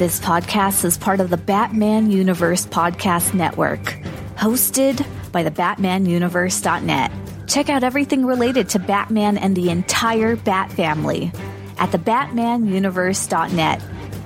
This podcast is part of the Batman Universe Podcast Network, hosted by the BatmanUniverse.net. Check out everything related to Batman and the entire Bat family at the BatmanUniverse.net,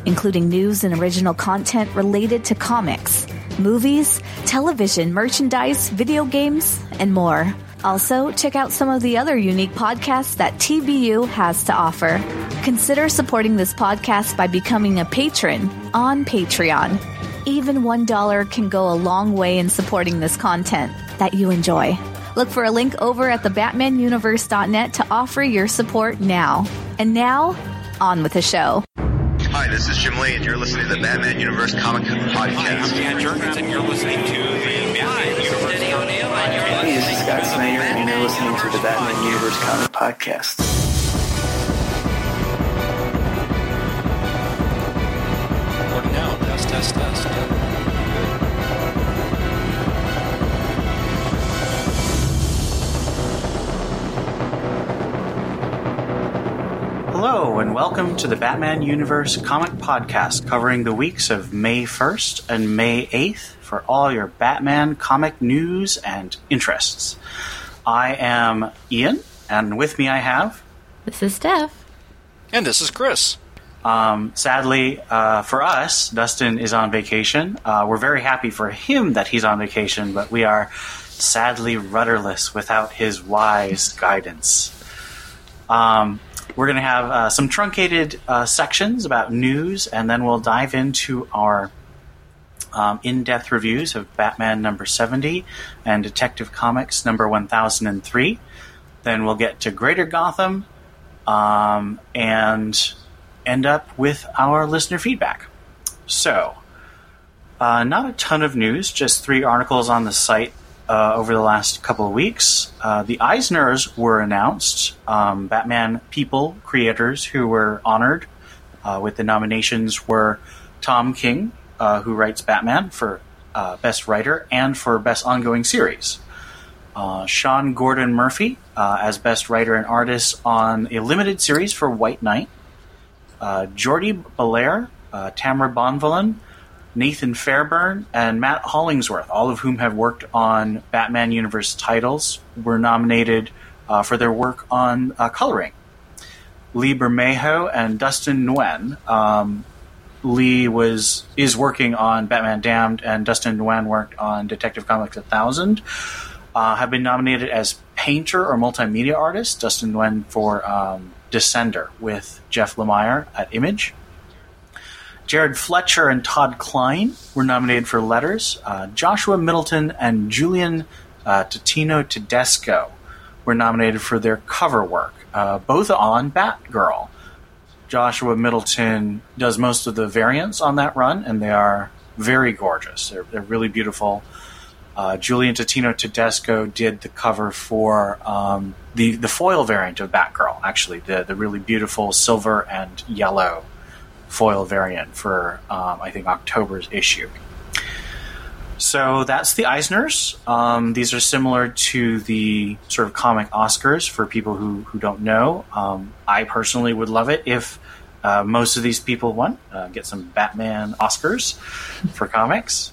including news and original content related to comics, movies, television, merchandise, video games, and more. Also, check out some of the other unique podcasts that TBU has to offer. Consider supporting this podcast by becoming a patron on Patreon. Even $1 can go a long way in supporting this content that you enjoy. Look for a link over at thebatmanuniverse.net to offer your support now. And now, on with the show. Hi, this is Jim Lee, and you're listening to the Batman Universe Comic Podcast. Hi, I'm Podcast. Dan Jurgens, and you're listening to the Batman Universe. Hey, this is Scott Snyder, and you're listening to the Batman Universe Comic Podcast. Recording now. Test, test, test. Hello, and welcome to the Batman Universe Comic Podcast, covering the weeks of May 1st and May 8th for all your Batman comic news and interests. I am Ian, and with me I have, This is Steph. And this is Chris. um, sadly uh, for us, Dustin is on vacation. Uh, we're very happy for him that he's on vacation, but we are sadly rudderless without his wise guidance. Um, we're going to have uh, some truncated uh, sections about news, and then we'll dive into our um, in depth reviews of Batman number 70 and Detective Comics number 1003. Then we'll get to Greater Gotham um, and end up with our listener feedback. So, uh, not a ton of news, just three articles on the site uh, over the last couple of weeks. Uh, the Eisners were announced, um, Batman people, creators who were honored uh, with the nominations were Tom King, uh, who writes Batman for uh, Best Writer and for Best Ongoing Series. Uh, Sean Gordon Murphy uh, as Best Writer and Artist on a limited series for White Knight. Uh, Jordi Bellaire, uh, Tamara Bonvillain, Nathan Fairbairn, and Matt Hollingsworth, all of whom have worked on Batman Universe titles, were nominated for their work on coloring. Lee Bermejo and Dustin Nguyen. Um, Lee was is working on Batman Damned, and Dustin Nguyen worked on Detective Comics 1000. Uh, have been nominated as painter or multimedia artist. Dustin Nguyen for um, Descender with Jeff Lemire at Image. Jared Fletcher and Todd Klein were nominated for letters. Uh, Joshua Middleton and Julian uh, Totino Tedesco were nominated for their cover work, uh, both on Batgirl. Joshua Middleton does most of the variants on that run, and they are very gorgeous. They're, they're really beautiful. Uh, Julian Totino Tedesco did the cover for um, the the foil variant of Batgirl, actually the the really beautiful silver and yellow foil variant for um, I think October's issue. So that's the Eisners. Um, these are similar to the sort of comic Oscars for people who, who don't know. Um, I personally would love it if uh, most of these people won, uh, get some Batman Oscars for comics.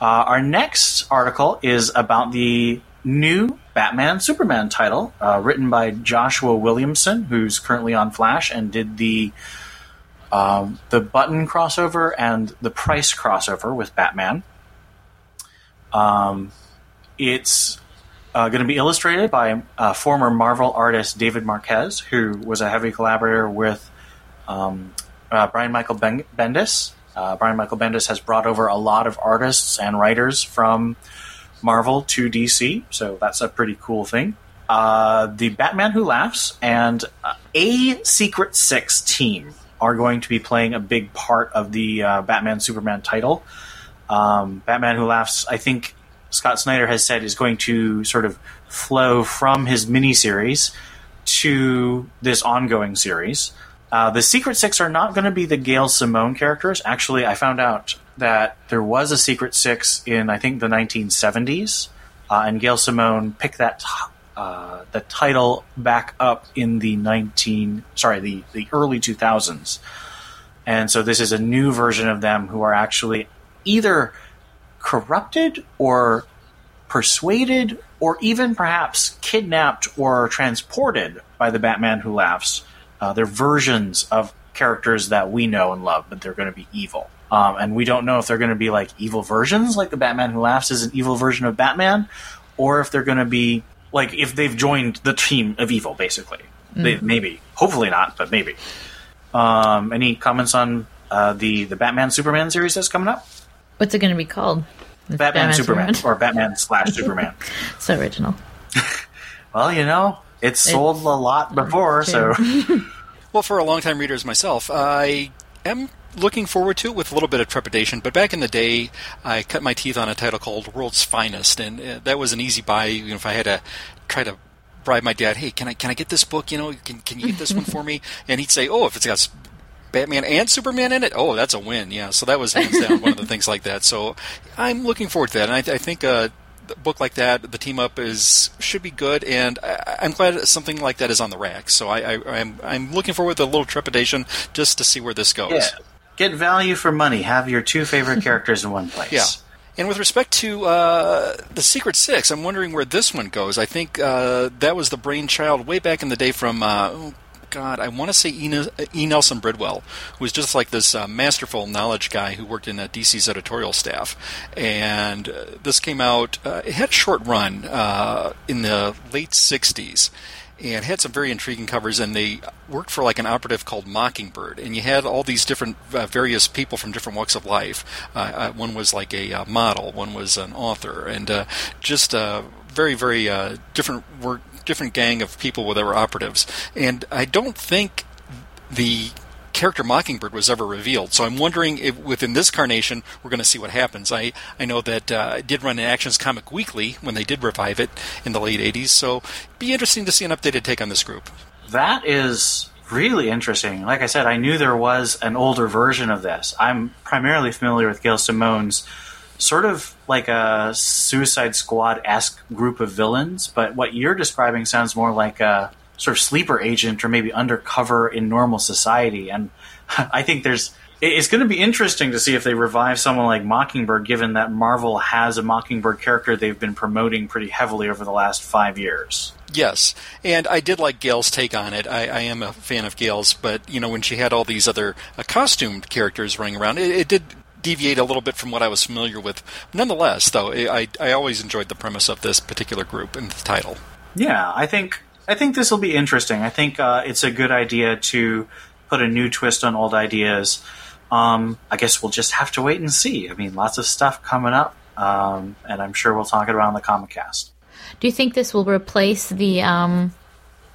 Uh, our next article is about the new Batman Superman title, uh, written by Joshua Williamson, who's currently on Flash and did the um, the button crossover and the price crossover with Batman. Um, it's uh, going to be illustrated by uh, former Marvel artist David Marquez, who was a heavy collaborator with um, uh, Brian Michael ben- Bendis. Uh, Brian Michael Bendis has brought over a lot of artists and writers from Marvel to DC, so that's a pretty cool thing. Uh, the Batman Who Laughs and uh, a Secret Six team are going to be playing a big part of the Batman Superman title. Um, Batman Who Laughs, I think Scott Snyder has said, is going to sort of flow from his miniseries to this ongoing series. Uh, the Secret Six are not going to be the Gail Simone characters. Actually, I found out that there was a Secret Six in, I think, the 1970s, uh, and Gail Simone picked that uh, the title back up in the 19 sorry the the early 2000s And so this is a new version of them who are actually either corrupted or persuaded or even perhaps kidnapped or transported by the Batman Who Laughs. Uh, they're versions of characters that we know and love, but they're going to be evil. Um, and we don't know if they're going to be like evil versions, like the Batman Who Laughs is an evil version of Batman, or if they're going to be like if they've joined the team of evil, basically. They, maybe, hopefully not, but maybe. Um, any comments on uh, the the Batman Superman series that's coming up? What's it going to be called? It's Batman, Superman, or Batman slash Superman. so original. Well, you know, it's sold a lot before, so Well, for a longtime reader as myself, I am looking forward to it with a little bit of trepidation. But back in the day, I cut my teeth on a title called World's Finest, and uh, that was an easy buy. You know, if I had to try to bribe my dad, hey, can I can I get this book? You know, can can you get this one for me? And he'd say, oh, if it's got s- Batman and Superman in it, oh, that's a win. Yeah, so that was hands down one of the things like that. So I'm looking forward to that, and I, I think. Uh, a book like that, the team up is should be good, and I, I'm glad something like that is on the rack. So I, I, I'm I'm looking forward with a little trepidation just to see where this goes. yeah. Get value for money. Have your two favorite characters in one place. Yeah. And with respect to uh, the Secret Six, I'm wondering where this one goes. I think uh, that was the brainchild way back in the day from. Uh, God, I want to say E. Nelson Bridwell, who was just like this uh, masterful knowledge guy who worked in uh, DC's editorial staff. And uh, this came out. Uh, it had a short run uh, in the late '60s, and had some very intriguing covers. And they worked for like an operative called Mockingbird, and you had all these different uh, various people from different walks of life. Uh, uh, one was like a model, one was an author, and just very very different work, different gang of people that were operatives. And I don't think the character Mockingbird was ever revealed. So I'm wondering if within this carnation we're going to see what happens. I, I know that uh, I did run an Action Comics Weekly when they did revive it in the late 80s, so be interesting to see an updated take on this group. That is really interesting. Like I said, I knew there was an older version of this. I'm primarily familiar with Gail Simone's sort of like a Suicide Squad esque group of villains, but what you're describing sounds more like a sort of sleeper agent or maybe undercover in normal society. And I think there's. It's going to be interesting to see if they revive someone like Mockingbird, given that Marvel has a Mockingbird character they've been promoting pretty heavily over the last five years. Yes, and I did like Gail's take on it. I, I am a fan of Gail's, but you know when she had all these other uh, costumed characters running around, it, it did deviate a little bit from what I was familiar with. Nonetheless, though, I, I always enjoyed the premise of this particular group and the title. Yeah, I think I think this will be interesting. I think uh, it's a good idea to put a new twist on old ideas. Um, I guess we'll just have to wait and see. I mean, lots of stuff coming up, um, and I'm sure we'll talk it about on the Comic Cast. Do you think this will replace the um,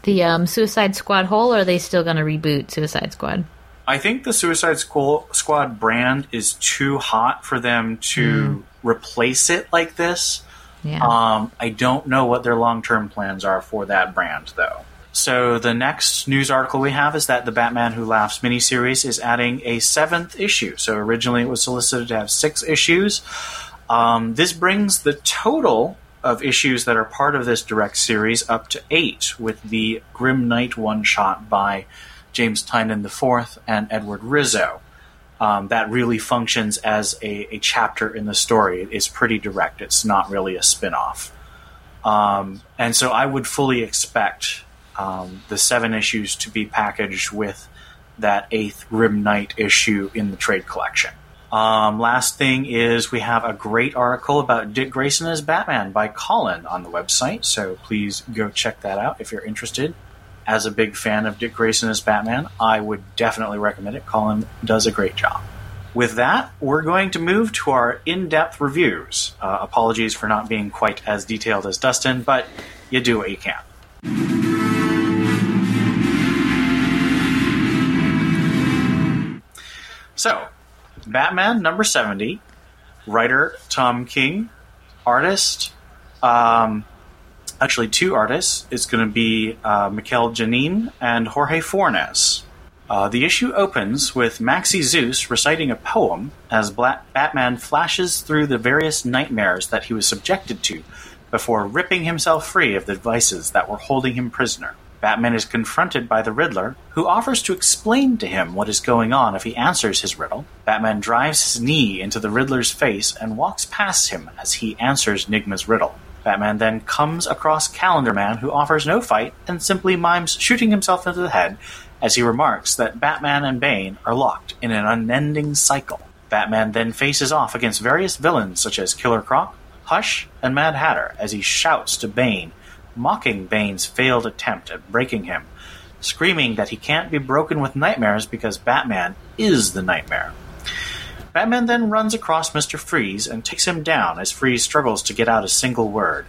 the um, Suicide Squad hole, or are they still going to reboot Suicide Squad? I think the Suicide Squad brand is too hot for them to replace it like this. Yeah. Um, I don't know what their long term plans are for that brand, though. So the next news article we have is that the Batman Who Laughs miniseries is adding a seventh issue. So originally it was solicited to have six issues. Um, this brings the total of issues that are part of this direct series up to eight, with the Grim Knight one shot by James Tynan IV and Edward Risso. Um, that really functions as a, a chapter in the story. It's pretty direct. It's not really a spin off. Um, and so I would fully expect um, the seven issues to be packaged with that eighth Grim Knight issue in the trade collection. Um, last thing is we have a great article about Dick Grayson as Batman by Colin on the website, so please go check that out if you're interested. As a big fan of Dick Grayson as Batman, I would definitely recommend it. Colin does a great job. With that, we're going to move to our in depth reviews. Uh, apologies for not being quite as detailed as Dustin, but you do what you can. So, Batman number 70, writer Tom King, artist, um, actually two artists. It's going to be uh, Mikel Janin and Jorge Fornes. Uh, the issue opens with Maxie Zeus reciting a poem as Bla- Batman flashes through the various nightmares that he was subjected to before ripping himself free of the devices that were holding him prisoner. Batman is confronted by the Riddler, who offers to explain to him what is going on if he answers his riddle. Batman drives his knee into the Riddler's face and walks past him as he answers Nygma's riddle. Batman then comes across Calendar Man, who offers no fight and simply mimes shooting himself into the head as he remarks that Batman and Bane are locked in an unending cycle. Batman then faces off against various villains such as Killer Croc, Hush, and Mad Hatter as he shouts to Bane mocking Bane's failed attempt at breaking him, screaming that he can't be broken with nightmares because Batman is the nightmare. Batman then runs across Mr. Freeze and takes him down as Freeze struggles to get out a single word.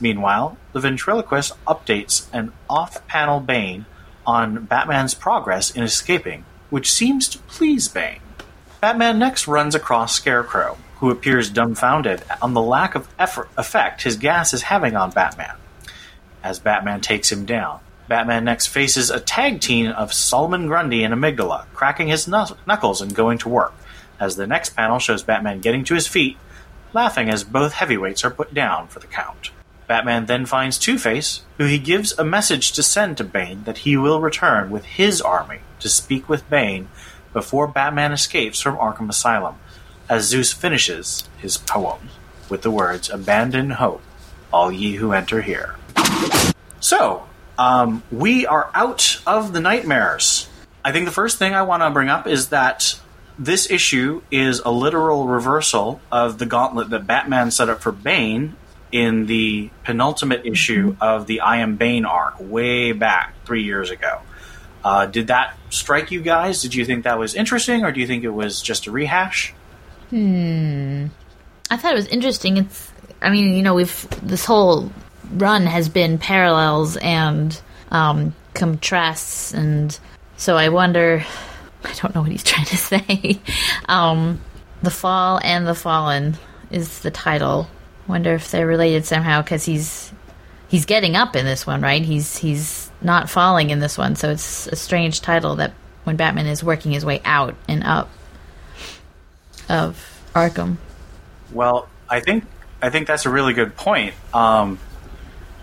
Meanwhile, the ventriloquist updates an off panel Bane on Batman's progress in escaping, which seems to please Bane. Batman next runs across Scarecrow, who appears dumbfounded on the lack of effort, effect his gas is having on Batman as Batman takes him down. Batman next faces a tag team of Solomon Grundy and Amygdala, cracking his knuckles and going to work, as the next panel shows Batman getting to his feet, laughing as both heavyweights are put down for the count. Batman then finds Two Face, who he gives a message to send to Bane that he will return with his army to speak with Bane before Batman escapes from Arkham Asylum, as Zeus finishes his poem with the words Abandon hope, all ye who enter here. So, um, we are out of the nightmares. I think the first thing I want to bring up is that this issue is a literal reversal of the gauntlet that Batman set up for Bane in the penultimate issue of the I Am Bane arc way back three years ago. Uh, did that strike you guys? Did you think that was interesting, or do you think it was just a rehash? Hmm. I thought it was interesting. It's. I mean, you know, we've this whole run has been parallels and um, contrasts, and so I wonder. I don't know what he's trying to say. um, the Fall and the Fallen is the title. Wonder if they're related somehow because he's he's getting up in this one, right? He's he's not falling in this one, so it's a strange title that when Batman is working his way out and up of Arkham. Well, I think I think that's a really good point. Um,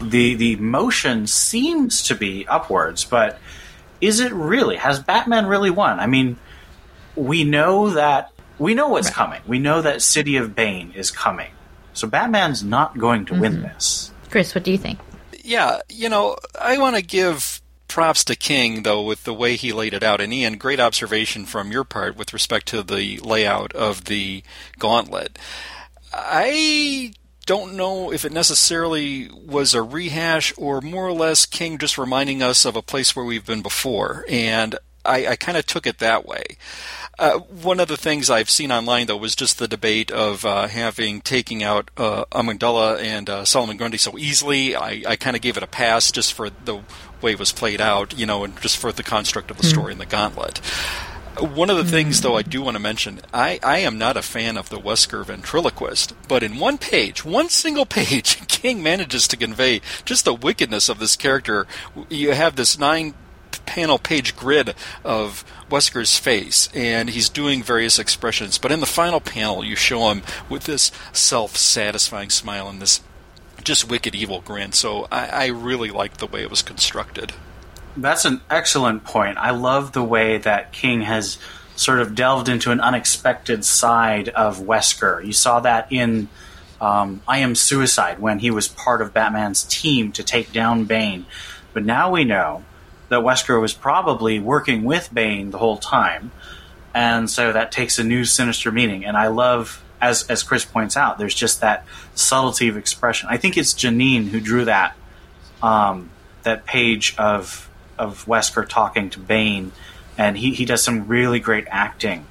the the motion seems to be upwards, but is it really? Has Batman really won? I mean, we know that we know what's right. coming. We know that City of Bane is coming. So Batman's not going to mm-hmm. win this. Chris, what do you think? Yeah, you know, I want to give props to King though with the way he laid it out. And Ian, great observation from your part with respect to the layout of the gauntlet. I don't know if it necessarily was a rehash or more or less King just reminding us of a place where we've been before. And I, I kind of took it that way. Uh, one of the things I've seen online, though, was just the debate of uh, having taking out uh, and uh, Solomon Grundy so easily. I, I kind of gave it a pass just for the way it was played out, you know, and just for the construct of the hmm. story mm. in the Gauntlet. One of the things, mm. though, I do want to mention, I, I am not a fan of the Wesker ventriloquist, but in one page, one single page, King manages to convey just the wickedness of this character. You have this nine panel page grid of Wesker's face, and he's doing various expressions. But in the final panel, you show him with this self satisfying smile and this just wicked evil grin. So I, I really liked the way it was constructed. That's an excellent point. I love the way that King has sort of delved into an unexpected side of Wesker. You saw that in um, I Am Suicide when he was part of Batman's team to take down Bane. But now we know that Wesker was probably working with Bane the whole time. And so that takes a new sinister meaning. And I love, as, as Chris points out, there's just that subtlety of expression. I think it's Janin who drew that um, that page of of Wesker talking to Bane, and he, he does some really great acting,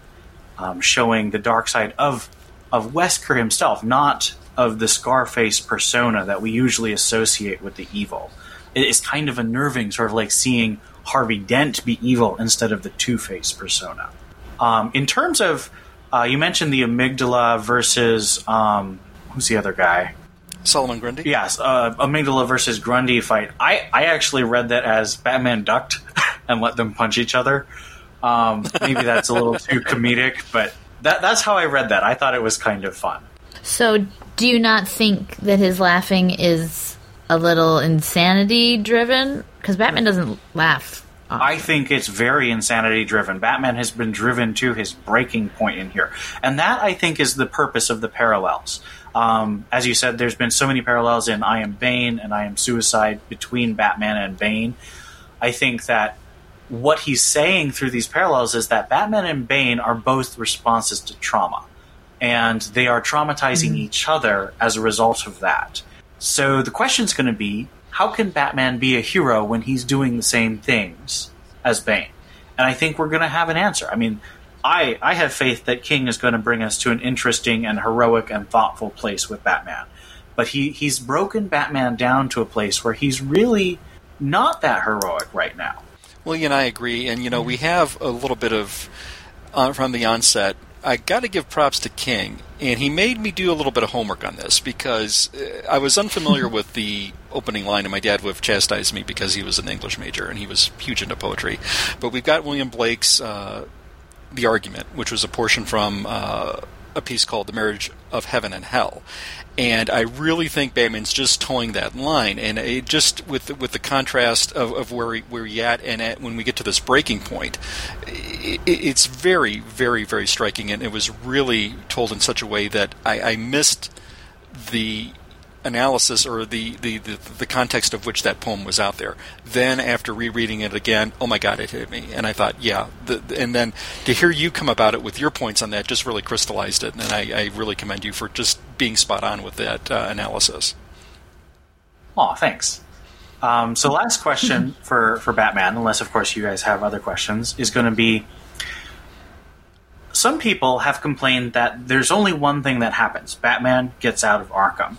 um, showing the dark side of of Wesker himself, not of the Scarface persona that we usually associate with the evil. It is kind of unnerving, sort of like seeing Harvey Dent be evil instead of the Two Face persona. Um, in terms of, uh, you mentioned the amygdala versus um, who's the other guy? Solomon Grundy? Yes, uh, Amygdala versus Grundy fight. I, I actually read that as Batman ducked and let them punch each other. Um, maybe that's a little too comedic, but that, that's how I read that. I thought it was kind of fun. So, do you not think that his laughing is a little insanity driven? because Batman doesn't laugh. I think it's very insanity driven. Batman has been driven to his breaking point in here. And that, I think, is the purpose of the parallels. Um, as you said, there's been so many parallels in I Am Bane and I Am Suicide between Batman and Bane. I think that what he's saying through these parallels is that Batman and Bane are both responses to trauma. And they are traumatizing each other as a result of that. So the question's going to be how can Batman be a hero when he's doing the same things as Bane? And I think we're going to have an answer. I mean, I, I have faith that King is going to bring us to an interesting and heroic and thoughtful place with Batman. But he, he's broken Batman down to a place where he's really not that heroic right now. Well, you and I agree, and you know we have a little bit of uh, from the onset. I got to give props to King, and he made me do a little bit of homework on this because uh, I was unfamiliar with the opening line, and my dad would have chastised me because he was an English major and he was huge into poetry. But we've got William Blake's uh, "The Argument," which was a portion from uh, a piece called "The Marriage of Heaven and Hell," and I really think Batman's just towing that line, and it just with the, with the contrast of, of where he, where he at, and at, when we get to this breaking point, it, it's very very very striking, and it was really told in such a way that I, I missed the analysis or the, the, the, the context of which that poem was out there. Then, after rereading it again, oh my God, it hit me. And I thought, yeah. The, and then to hear you come about it with your points on that just really crystallized it. And I, I really commend you for just being spot on with that uh, analysis. Aw, thanks. Um, so, last question for, for Batman, unless, of course, you guys have other questions, is going to be some people have complained that there's only one thing that happens Batman gets out of Arkham.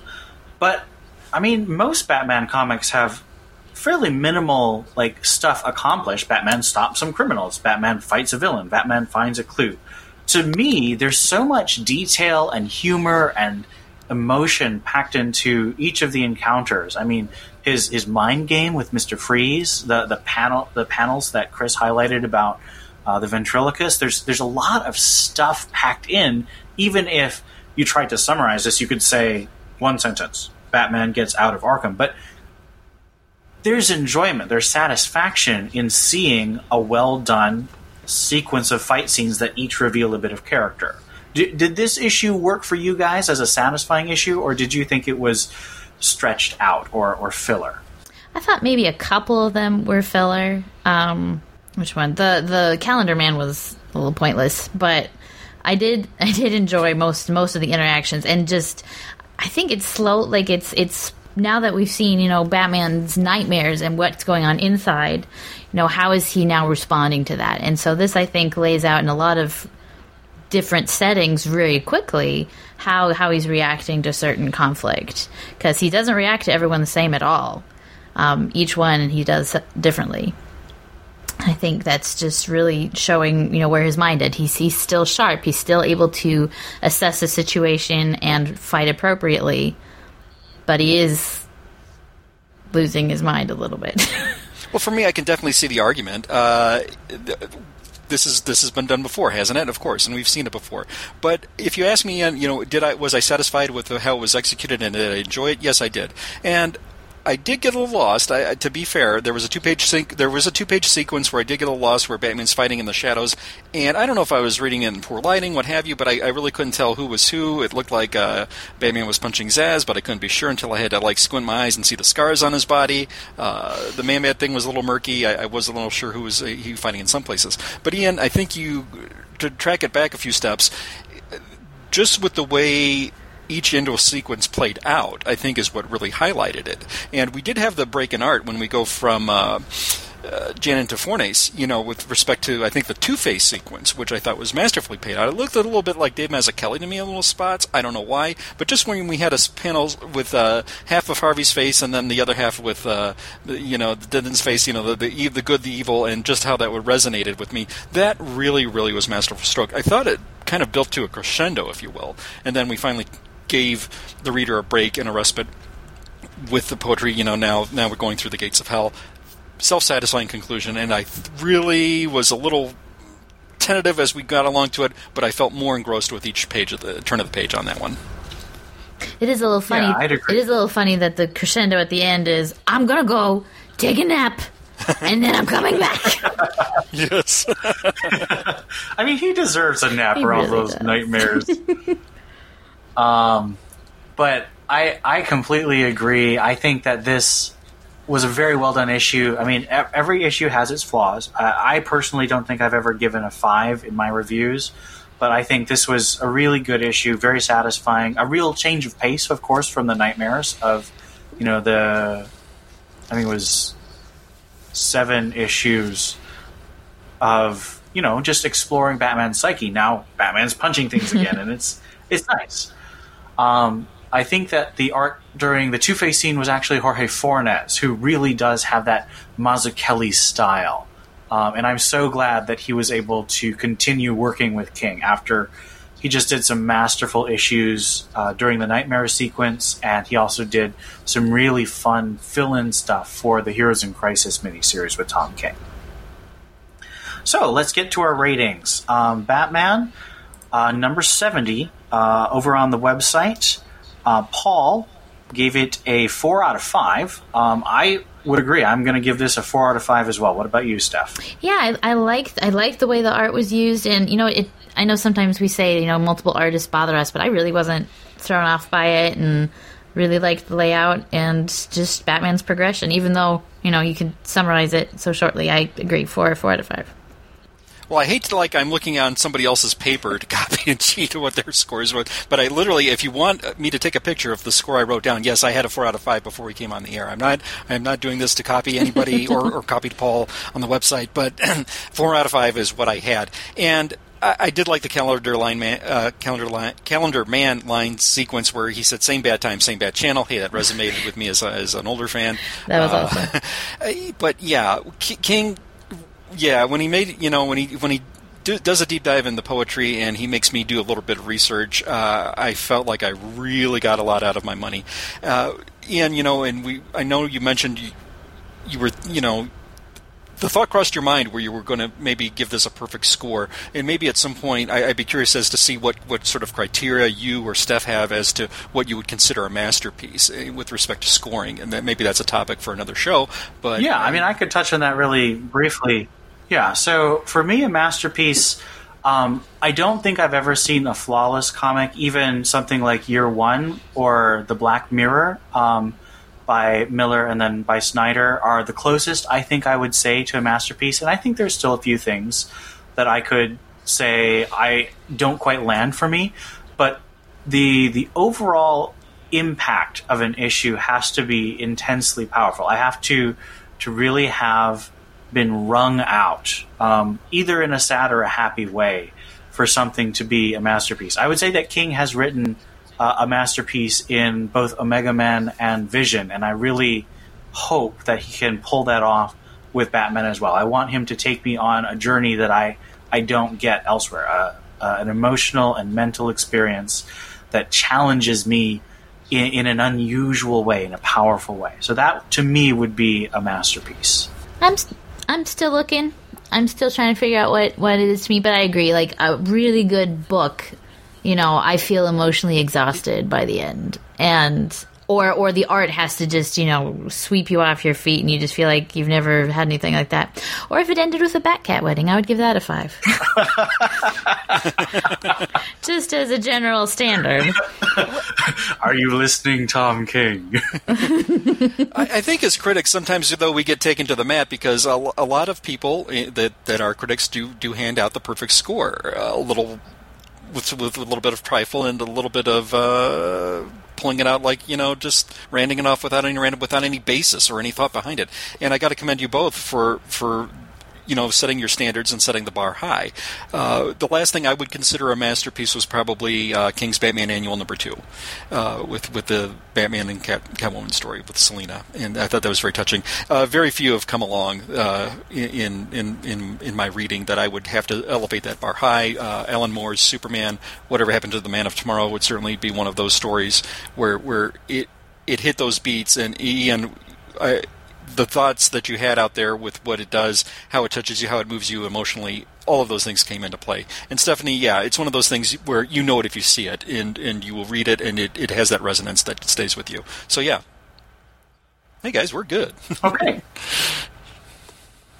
But I mean, most Batman comics have fairly minimal like stuff accomplished. Batman stops some criminals. Batman fights a villain. Batman finds a clue. To me, there's so much detail and humor and emotion packed into each of the encounters. I mean, his his mind game with Mister Freeze, the the panel the panels that Chris highlighted about uh, the ventriloquist. There's there's a lot of stuff packed in. Even if you tried to summarize this, you could say one sentence: Batman gets out of Arkham. But there's enjoyment, there's satisfaction in seeing a well done sequence of fight scenes that each reveal a bit of character. D- did this issue work for you guys as a satisfying issue, or did you think it was stretched out or, or filler? I thought maybe a couple of them were filler. Um, which one? The the Calendar Man was a little pointless, but I did I did enjoy most most of the interactions and just I think it's slow. Like it's it's now that we've seen you know Batman's nightmares and what's going on inside. You know how is he now responding to that? And so this I think lays out in a lot of different settings very quickly how how he's reacting to certain conflict because he doesn't react to everyone the same at all. Um, each one he does differently. I think that's just really showing, you know, where his mind is. He's, he's still sharp. He's still able to assess a situation and fight appropriately, but he is losing his mind a little bit. well, for me, I can definitely see the argument. Uh, this is this has been done before, hasn't it? Of course, and we've seen it before. But if you ask me, you know, did I was I satisfied with how it was executed and did I enjoy it? Yes, I did. And I did get a little lost. I, to be fair, there was a two page there was a two page sequence where I did get a little lost, where Batman's fighting in the shadows, and I don't know if I was reading in poor lighting, what have you, but I, I really couldn't tell who was who. It looked like uh, Batman was punching Zsasz, but I couldn't be sure until I had to like squint my eyes and see the scars on his body. Uh, the Man Bat thing was a little murky. I, I was a little sure who was uh, he fighting in some places. But Ian, I think you to track it back a few steps, just with the way each Indo sequence played out, I think, is what really highlighted it. And we did have the break in art when we go from. Uh, uh, to Fornes, you know, with respect to I think the Two Face sequence, which I thought was masterfully paid out. It looked a little bit like Dave Mazzucchelli to me in little spots. I don't know why, but just when we had a panel with uh, half of Harvey's face and then the other half with uh, the, you know Denton's face, you know, the, the the good, the evil, and just how that would resonated with me. That really, really was masterful stroke. I thought it kind of built to a crescendo, if you will, and then we finally gave the reader a break and a respite with the poetry. You know, now now we're going through the gates of hell. Self-satisfying conclusion, and I really was a little tentative as we got along to it, but I felt more engrossed with each page of the turn of the page on that one. It is a little funny. Yeah, I'd agree. It is a little funny that the crescendo at the end is "I'm gonna go take a nap." and then I'm coming back. yes. I mean, he deserves a nap He around really those does. nightmares. um, but I I completely agree. I think that this was a very well done issue. I mean, every issue has its flaws. I, I personally don't think I've ever given a five in my reviews, but I think this was a really good issue, very satisfying. A real change of pace, of course, from the nightmares of, you know, the I think it was seven issues of you know just exploring Batman's psyche. Now Batman's punching things again, and it's it's nice. Um, I think that the art during the Two Face scene was actually Jorge Fornes, who really does have that Mazzucchelli style. Um, and I'm so glad that he was able to continue working with King after he just did some masterful issues uh, during the Nightmare sequence, and he also did some really fun fill-in stuff for the Heroes in Crisis miniseries with Tom King. So let's get to our ratings. Um, Batman, uh, number 70, uh, over on the website. Uh, Paul gave it a 4 out of 5. Um, I would agree. I'm going to give this a 4 out of 5 as well. What about you, Steph? Yeah, I, I liked I liked the way the art was used, and you know, it. I know sometimes we say you know multiple artists bother us, but I really wasn't thrown off by it, and really liked the layout and just Batman's progression. Even though you know you can summarize it so shortly, I agree four four out of five. Well, I hate to like I'm looking on somebody else's paper to copy and cheat what their scores were, but I literally, if you want me to take a picture of the score I wrote down, yes, I had a four out of five before we came on the air. I'm not, I'm not doing this to copy anybody or, or copy Paul on the website, but four out of five is what I had, and. I I did like the calendar line man, uh, calendar line, calendar man line sequence where he said same bad time, same bad channel. Hey, that resonated with me as, a, as an older fan. That was Uh, awesome. but yeah, King, yeah, when he made you know when he when he do, does a deep dive in the poetry and he makes me do a little bit of research, uh, I felt like I really got a lot out of my money. Uh, and you know, and we I know you mentioned you, you were you know. The thought crossed your mind where you were going to maybe give this a perfect score, and maybe at some point I, I'd be curious as to see what, what sort of criteria you or Steph have as to what you would consider a masterpiece eh, with respect to scoring, and that maybe that's a topic for another show. But Yeah, I mean, I could touch on that really briefly. Yeah, so for me, a masterpiece. Um, I don't think I've ever seen a flawless comic, even something like Year One or The Black Mirror um, by Miller and then by Snyder are the closest I think I would say to a masterpiece. And I think there's still a few things that I could say I don't quite land for me, but the the overall impact of an issue has to be intensely powerful. I have to to really have been wrung out, um, either in a sad or a happy way, for something to be a masterpiece. I would say that King has written uh, a masterpiece in both Omega Man and Vision, and I really hope that he can pull that off with Batman as well. I want him to take me on a journey that I I don't get elsewhere, uh, uh, an emotional and mental experience that challenges me in, in an unusual way, in a powerful way. So that to me would be a masterpiece. I'm I'm still looking. I'm still trying to figure out what what it is to me, but I agree. Like a really good book, you know, I feel emotionally exhausted by the end, and or or the art has to just you know sweep you off your feet, and you just feel like you've never had anything like that. Or if it ended with a Batcat wedding, I would give that a five. just as a general standard. Are you listening, Tom King? I, I think as critics, sometimes though we get taken to the mat because a, a lot of people eh, that that are critics do do hand out the perfect score, a little with with a little bit of trifle and a little bit of uh, pulling it out like you know just ranting it off without any random without any basis or any thought behind it. And I got to commend you both for for you know, setting your standards and setting the bar high. Uh, the last thing I would consider a masterpiece was probably uh, King's Batman Annual Number Two, uh, with with the Batman and Cat, Catwoman story with Selina, and I thought that was very touching. Uh, very few have come along uh, in, in in in my reading that I would have to elevate that bar high. Alan Moore's Superman, Whatever Happened to the Man of Tomorrow, would certainly be one of those stories where where it it hit those beats and Ian. I, the thoughts that you had out there with what it does, how it touches you, how it moves you emotionally, all of those things came into play. And Stephanie, yeah, it's one of those things where you know it if you see it, and, and you will read it, and it, it has that resonance that stays with you. So, yeah. Hey, guys, we're good. okay.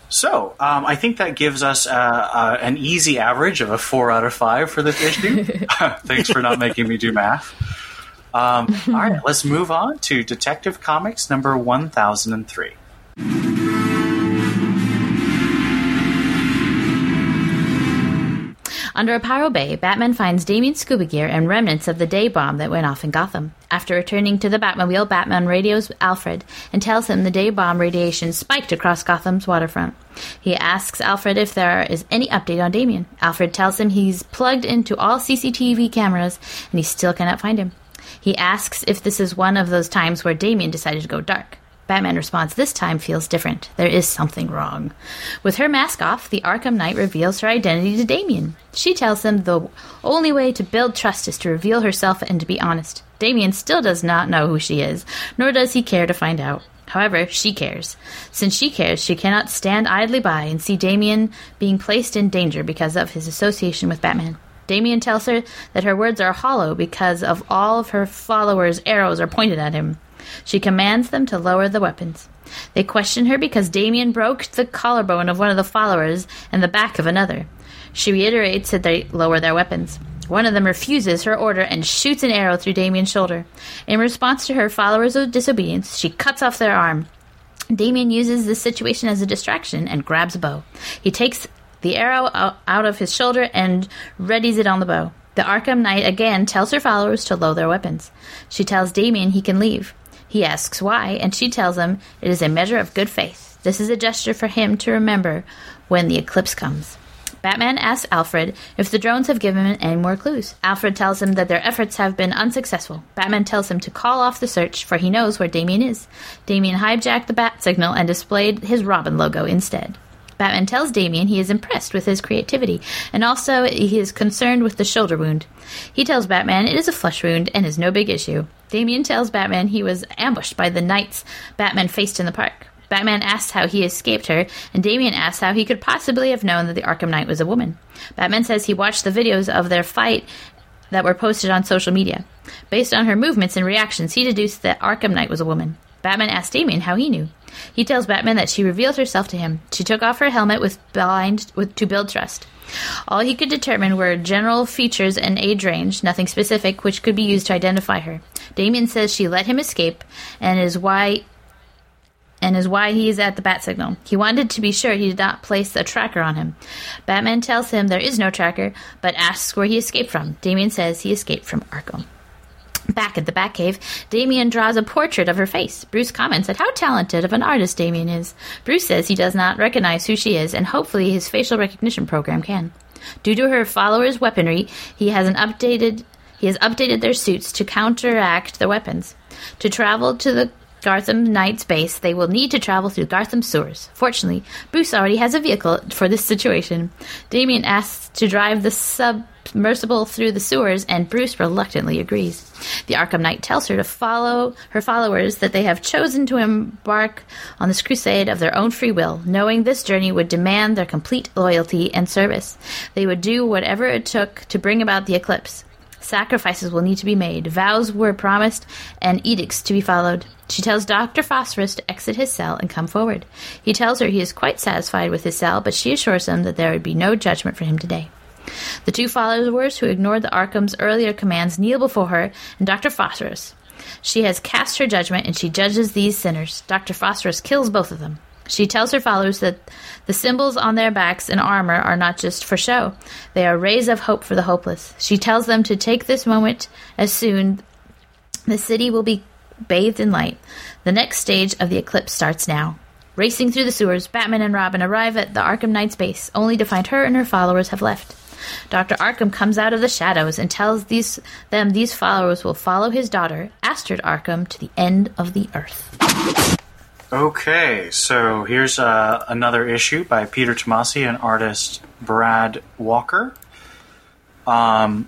So um, I think that gives us uh, uh, an easy average of a four out of five for this issue. Thanks for not making me do math. Um, all right, let's move on to Detective Comics number 1003. Under Aparo Bay, Batman finds Damian's scuba gear and remnants of the day bomb that went off in Gotham. After returning to the Batmobile, Batman radios Alfred and tells him the day bomb radiation spiked across Gotham's waterfront. He asks Alfred if there is any update on Damian. Alfred tells him he's plugged into all CCTV cameras and he still cannot find him. He asks if this is one of those times where Damian decided to go dark. Batman responds, This time feels different. There is something wrong. With her mask off, the Arkham Knight reveals her identity to Damian. She tells him the only way to build trust is to reveal herself and to be honest. Damian still does not know who she is, nor does he care to find out. However, she cares. Since she cares, she cannot stand idly by and see Damian being placed in danger because of his association with Batman. Damian tells her that her words are hollow because of all of her followers' arrows are pointed at him. She commands them to lower the weapons. They question her because Damian broke the collarbone of one of the followers and the back of another. She reiterates that they lower their weapons. One of them refuses her order and shoots an arrow through Damian's shoulder. In response to her followers' disobedience, she cuts off their arm. Damian uses this situation as a distraction and grabs a bow. He takes the arrow out of his shoulder and readies it on the bow. The Arkham Knight again tells her followers to lower their weapons. She tells Damian he can leave. He asks why, and she tells him it is a measure of good faith. This is a gesture for him to remember when the eclipse comes. Batman asks Alfred if the drones have given him any more clues. Alfred tells him that their efforts have been unsuccessful. Batman tells him to call off the search, for he knows where Damian is. Damian hijacked the bat signal and displayed his Robin logo instead. Batman tells Damian he is impressed with his creativity, and also he is concerned with the shoulder wound. He tells Batman it is a flesh wound and is no big issue. Damian tells Batman he was ambushed by the knights Batman faced in the park. Batman asks how he escaped her, and Damian asks how he could possibly have known that the Arkham Knight was a woman. Batman says he watched the videos of their fight that were posted on social media. Based on her movements and reactions, he deduced that Arkham Knight was a woman. Batman asks Damian how he knew. He tells Batman that she revealed herself to him. She took off her helmet with blind with, to build trust. All he could determine were general features and age range, nothing specific, which could be used to identify her. Damian says she let him escape, and is why and is why he is at the bat signal. He wanted to be sure he did not place a tracker on him. Batman tells him there is no tracker, but asks where he escaped from. Damian says he escaped from Arkham. Back at the Batcave, Damian draws a portrait of her face. Bruce comments at how talented of an artist Damian is. Bruce says he does not recognize who she is, and hopefully his facial recognition program can. Due to her followers' weaponry, he has an updated he has updated their suits to counteract the weapons. To travel to the Gotham Knight's base, they will need to travel through Gotham sewers. Fortunately, Bruce already has a vehicle for this situation. Damian asks to drive the submersible through the sewers, and Bruce reluctantly agrees. The Arkham Knight tells her to follow her followers that they have chosen to embark on this crusade of their own free will, knowing this journey would demand their complete loyalty and service. They would do whatever it took to bring about the eclipse. Sacrifices will need to be made, vows were promised, and edicts to be followed. She tells Dr. Phosphorus to exit his cell and come forward. He tells her he is quite satisfied with his cell, but she assures him that there would be no judgment for him today. The two followers who ignored the Arkham's earlier commands kneel before her and Dr. Phosphorus. She has cast her judgment and she judges these sinners. Dr. Phosphorus kills both of them. She tells her followers that the symbols on their backs and armor are not just for show, they are rays of hope for the hopeless. She tells them to take this moment as soon the city will be bathed in light. The next stage of the eclipse starts now. Racing through the sewers, Batman and Robin arrive at the Arkham Knight's base, only to find her and her followers have left. Dr. Arkham comes out of the shadows and tells these, them these followers will follow his daughter, Astrid Arkham, to the end of the earth. Okay, so here's uh, another issue by Peter Tomasi and artist Brad Walker. Um,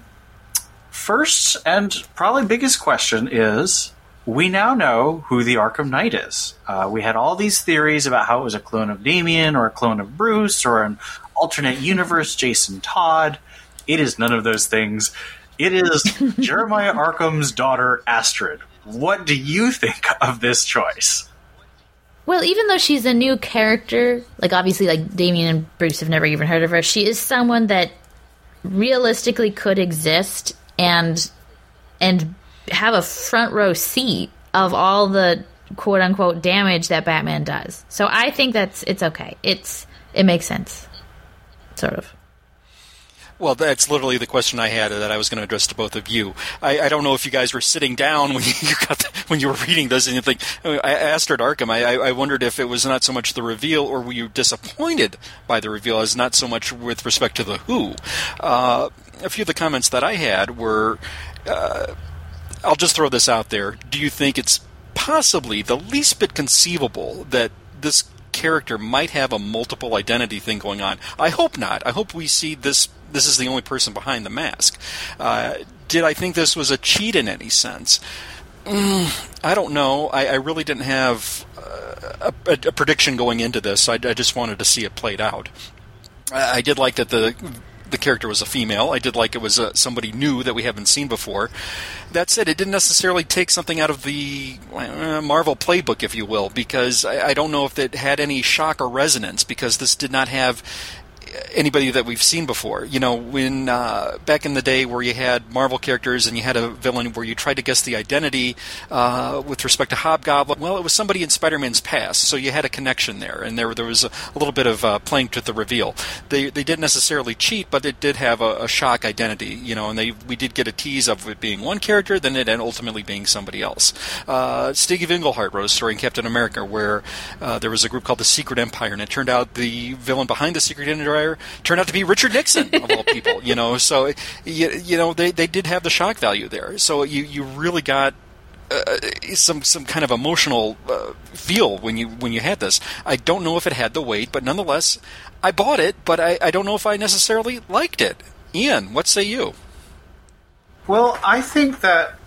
first and probably biggest question is we now know who the Arkham Knight is. Uh, we had all these theories about how it was a clone of Damian or a clone of Bruce or an alternate universe Jason Todd. It is none of those things. It is Jeremiah Arkham's daughter, Astrid. What do you think of this choice? Well, even though she's a new character, like obviously, like Damian and Bruce have never even heard of her, she is someone that realistically could exist and and have a front row seat of all the quote unquote damage that Batman does. So I think that's it's okay. It's it makes sense, sort of. Well, that's literally the question I had that I was going to address to both of you. I, I don't know if you guys were sitting down when you got the, when you were reading this and you think. I asked at Arkham. I, I wondered if it was not so much the reveal, or were you disappointed by the reveal, as not so much with respect to the Who. Uh, a few of the comments that I had were. Uh, I'll just throw this out there. Do you think it's possibly the least bit conceivable that this character might have a multiple identity thing going on? I hope not. I hope we see this this is the only person behind the mask. Uh, did I think this was a cheat in any sense? Mm, I don't know. I, I really didn't have uh, a, a, prediction going into this. I, I, just wanted to see it played out. I, I did like that the the character was a female. I did like it was uh, somebody new that we haven't seen before. That said, it didn't necessarily take something out of the uh, Marvel playbook, if you will, because I, I, don't know if it had any shock or resonance, because this did not have anybody that we've seen before. You know, when uh, back in the day where you had Marvel characters and you had a villain where you tried to guess the identity uh, with respect to Hobgoblin. Well, it was somebody in Spider-Man's past, so you had a connection there, and there there was a, a little bit of uh, playing to the reveal. They they didn't necessarily cheat, but it did have a, a, shock identity. You know, and they we did get a tease of it being one character, then it ultimately being somebody else. Uh, Steve Englehart wrote a story in Captain America where uh, there was a group called the Secret Empire, and it turned out the villain behind the Secret Empire turned out to be Richard Nixon of all people. You know, so you, you know they they did have the shock value there. So you you really got uh, some some kind of emotional uh, feel when you when you had this. I don't know if it had the weight, but nonetheless, I bought it. But I, I don't know if I necessarily liked it. Ian, what say you? Well, I think that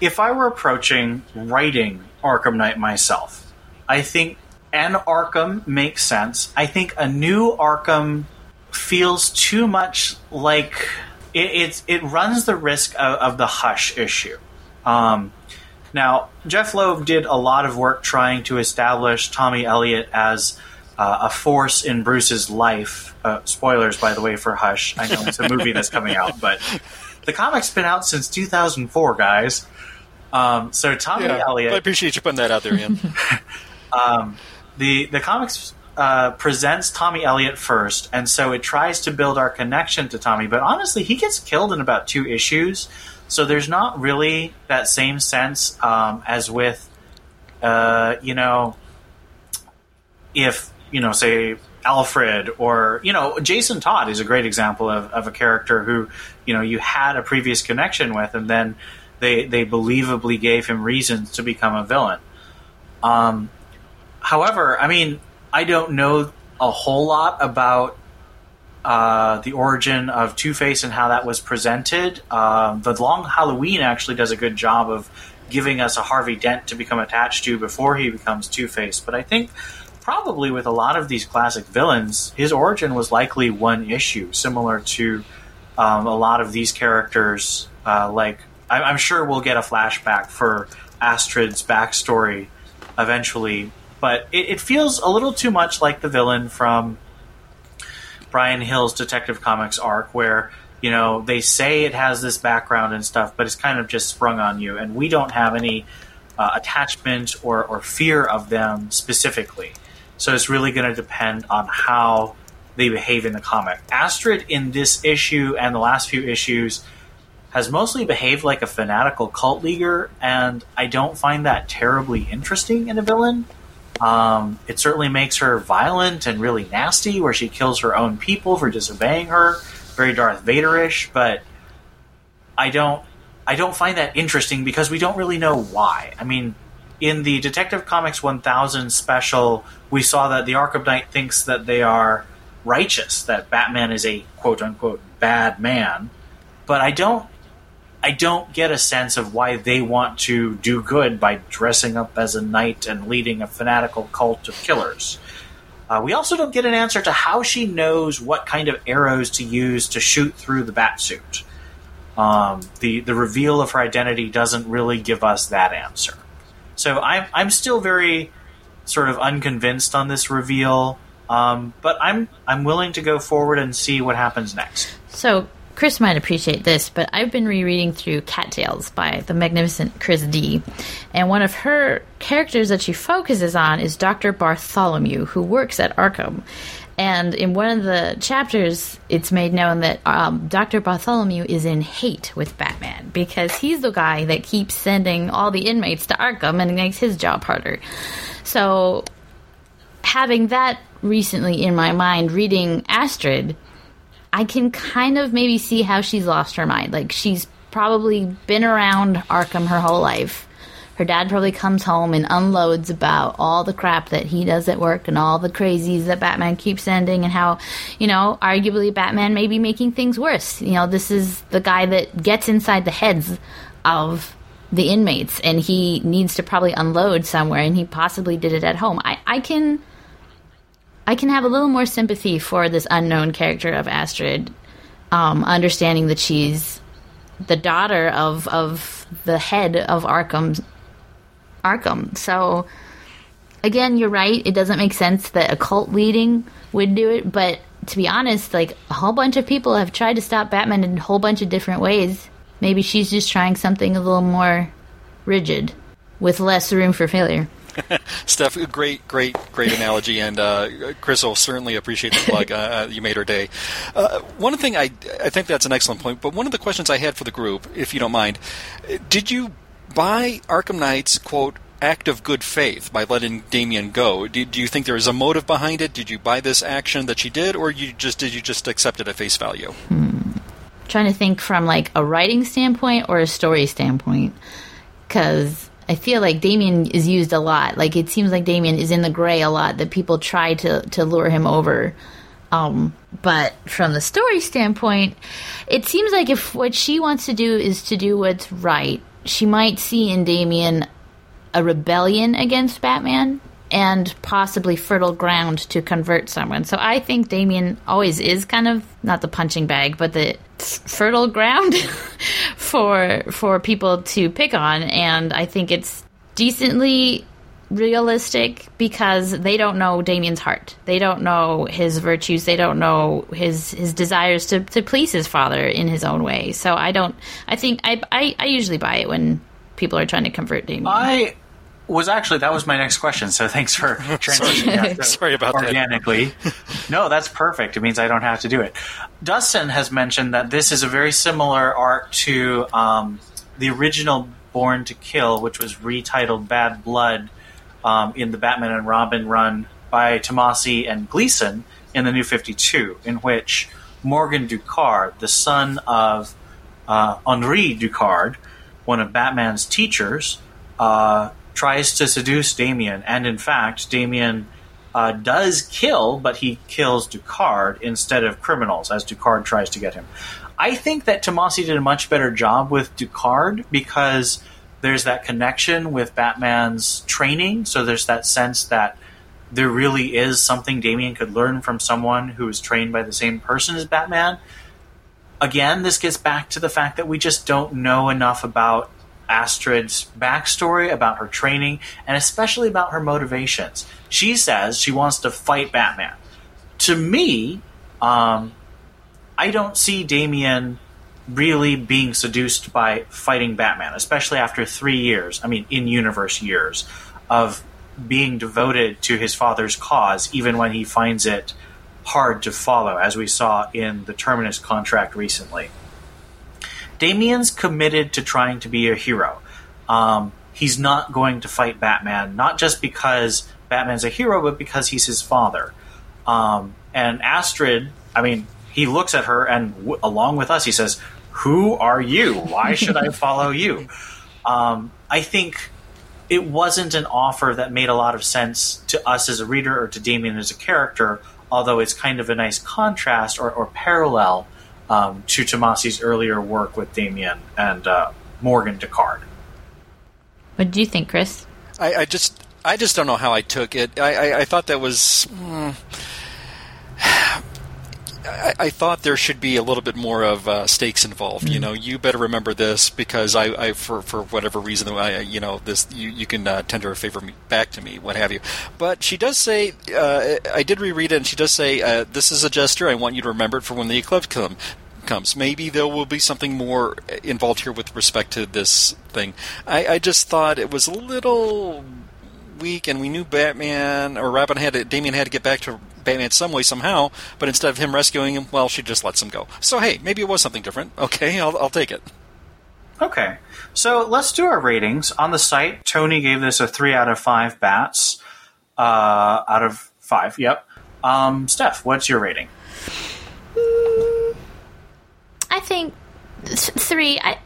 if I were approaching writing Arkham Knight myself, I think and Arkham makes sense. I think a new Arkham feels too much like it, it runs the risk of, of the hush issue. Um, now, Jeph Loeb did a lot of work trying to establish Tommy Elliot as uh, a force in Bruce's life. Uh, spoilers, by the way, for Hush. I know it's a movie that's coming out, but the comic's been out since 2004, guys. Um, so Tommy yeah, Elliot. I appreciate you putting that out there, Ian. um, the the comics uh, presents Tommy Elliot first, and so it tries to build our connection to Tommy. But honestly, he gets killed in about two issues, so there's not really that same sense um, as with, uh, you know, if you know, say Alfred or you know, Jason Todd is a great example of, of a character who you know you had a previous connection with, and then they they believably gave him reasons to become a villain. Um, However, I mean, I don't know a whole lot about uh, the origin of Two Face and how that was presented. Um, the Long Halloween actually does a good job of giving us a Harvey Dent to become attached to before he becomes Two Face. But I think probably with a lot of these classic villains, his origin was likely one issue, similar to um, a lot of these characters. Uh, like, I- I'm sure we'll get a flashback for Astrid's backstory eventually but it, it feels a little too much like the villain from Bryan Hill's Detective Comics arc, where you know they say it has this background and stuff, but it's kind of just sprung on you, and we don't have any uh, attachment or, or fear of them specifically. So it's really going to depend on how they behave in the comic. Astrid in this issue and the last few issues has mostly behaved like a fanatical cult leader, and I don't find that terribly interesting in a villain. Um, it certainly makes her violent and really nasty, where she kills her own people for disobeying her. Very Darth Vader-ish, but I don't. I don't find that interesting because we don't really know why. I mean, in the Detective Comics 1000 special, we saw that the Arkham Knight thinks that they are righteous, that Batman is a quote unquote bad man. But I don't I don't get a sense of why they want to do good by dressing up as a knight and leading a fanatical cult of killers. Uh, we also don't get an answer to how she knows what kind of arrows to use to shoot through the batsuit. Um, the the reveal of her identity doesn't really give us that answer. So I'm I'm still very sort of unconvinced on this reveal, um, but I'm I'm willing to go forward and see what happens next. So Chris might appreciate this, but I've been rereading through Cattails by the magnificent Chris D. And one of her characters that she focuses on is Dr. Bartholomew, who works at Arkham. And in one of the chapters, it's made known that um, Dr. Bartholomew is in hate with Batman because he's the guy that keeps sending all the inmates to Arkham and makes his job harder. So, having that recently in my mind, reading Astrid, I can kind of maybe see how she's lost her mind. Like, she's probably been around Arkham her whole life her dad probably comes home and unloads about all the crap that he does at work and all the crazies that Batman keeps sending and how, you know, arguably Batman may be making things worse. You know, this is the guy that gets inside the heads of the inmates and he needs to probably unload somewhere and he possibly did it at home. I, I can I can have a little more sympathy for this unknown character of Astrid, um, understanding that she's the daughter of of the head of Arkham Arkham. So again, you're right. It doesn't make sense that a cult leading would do it, but to be honest, like a whole bunch of people have tried to stop Batman in a whole bunch of different ways. Maybe she's just trying something a little more rigid with less room for failure. Steph, great, great, great analogy, and uh, Chris will certainly appreciate the plug. Uh, uh, you made her day. Uh, one thing I, I think that's an excellent point, but one of the questions I had for the group, if you don't mind, did you by Arkham Knight's quote act of good faith by letting Damian go. Do, do you think there is a motive behind it? Did you buy this action that she did, or you just did you just accept it at face value? Hmm. Trying to think from like a writing standpoint or a story standpoint, because I feel like Damian is used a lot. Like it seems like Damian is in the gray a lot. That people try to to lure him over. Um, but from the story standpoint, it seems like if what she wants to do is to do what's right, she might see in Damian a rebellion against Batman and possibly fertile ground to convert someone. So I think Damian always is kind of not the punching bag, but the fertile ground for for people to pick on and I think it's decently realistic because they don't know Damian's heart. They don't know his virtues. They don't know his his desires to, to please his father in his own way. So I don't. I think I, I, I usually buy it when people are trying to convert Damian. I was actually that was my next question. So thanks for transitioning. Sorry about organically. that. no, that's perfect. It means I don't have to do it. Dustin has mentioned that this is a very similar art to um, the original Born to Kill, which was retitled Bad Blood um, in the Batman and Robin run by Tomasi and Gleason in the New 52, in which Morgan Ducard, the son of uh, Henri Ducard, one of Batman's teachers, uh, tries to seduce Damian, and in fact, Damian uh, does kill, but he kills Ducard instead of criminals, as Ducard tries to get him. I think that Tomasi did a much better job with Ducard because there's that connection with Batman's training. So there's that sense that there really is something Damian could learn from someone who is trained by the same person as Batman. Again, this gets back to the fact that we just don't know enough about Astrid's backstory, about her training, and especially about her motivations. She says she wants to fight Batman. To me, um, I don't see Damian really being seduced by fighting Batman, especially after three years, I mean, in universe years, of being devoted to his father's cause, even when he finds it hard to follow, as we saw in the Terminus contract recently. Damian's committed to trying to be a hero. Um, he's not going to fight Batman, not just because Batman's a hero, but because he's his father. Um, and Astrid, I mean, he looks at her and w- along with us, he says, "Who are you? Why should I follow you?" Um, I think it wasn't an offer that made a lot of sense to us as a reader or to Damian as a character, although it's kind of a nice contrast or, or parallel um, to Tomasi's earlier work with Damian and uh, Morgan Ducard. What do you think, Chris? I, I, just I just don't know how I took it. I, I, I thought that was. Mm, I, I thought there should be a little bit more of uh, stakes involved. You know, you better remember this because I, I for for whatever reason, I, you know, this you, you can uh, tender a favor back to me, what have you. But she does say, uh, I did reread it, and she does say, uh, "This is a gesture. I want you to remember it for when the eclipse come, comes. Maybe there will be something more involved here with respect to this thing." I, I just thought it was a little weak, and we knew Batman or Robin had to, Damian had to get back to Batman some way somehow. But instead of him rescuing him, well, she just lets him go. So hey, maybe it was something different. Okay, I'll, I'll take it. Okay, so let's do our ratings on the site. Tony gave this a three out of five bats. Uh, out of five. Yep. Um, Steph, what's your rating? I think th- three. I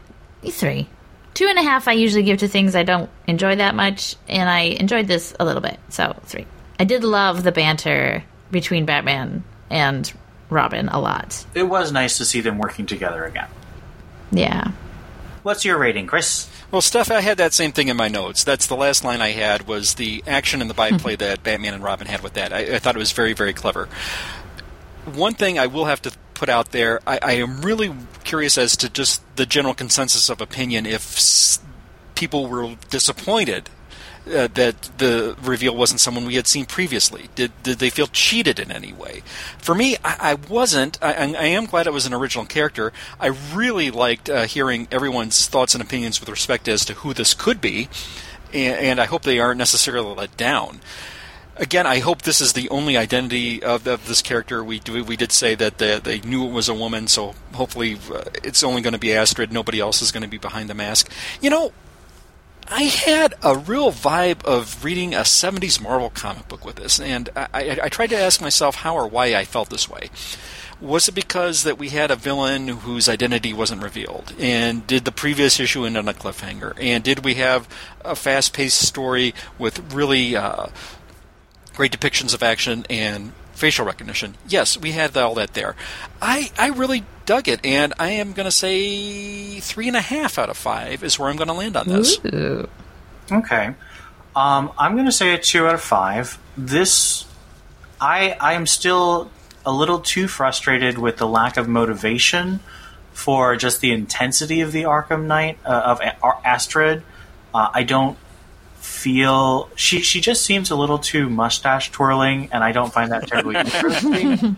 three. Two and a half. I usually give to things I don't enjoy that much, and I enjoyed this a little bit. So three. I did love the banter between Batman and Robin a lot. It was nice to see them working together again. Yeah. What's your rating, Chris? Well, Steph, I had that same thing in my notes. That's the last line I had was the action and the byplay mm-hmm. that Batman and Robin had with that. I, I, thought it was very, very clever. One thing I will have to put out there, I, I am really curious as to just the general consensus of opinion if s- people were disappointed uh, that the reveal wasn't someone we had seen previously? Did did they feel cheated in any way? For me, I, I wasn't. I, I, am glad it was an original character. I really liked uh, hearing everyone's thoughts and opinions with respect as to who this could be, and, and I hope they aren't necessarily let down again, I hope this is the only identity of, of this character. We do, we did say that they, they, knew it was a woman, so hopefully uh, it's only going to be Astrid. Nobody else is going to be behind the mask. You know, I had a real vibe of reading a 70s Marvel comic book with this, and I, I, I, tried to ask myself how or why I felt this way. Was it because that we had a villain whose identity wasn't revealed? And did the previous issue end on a cliffhanger? And did we have a fast paced story with really uh, great depictions of action and facial recognition. Yes, we had all that there. I, I really dug it, and I am going to say three and a half out of five is where I'm going to land on this. Ooh. Okay. Um, I'm going to say a two out of five. This, I, I am still a little too frustrated with the lack of motivation for just the intensity of the Arkham Knight uh, of Astrid. Uh, I don't feel she she just seems a little too mustache twirling, and I don't find that terribly interesting.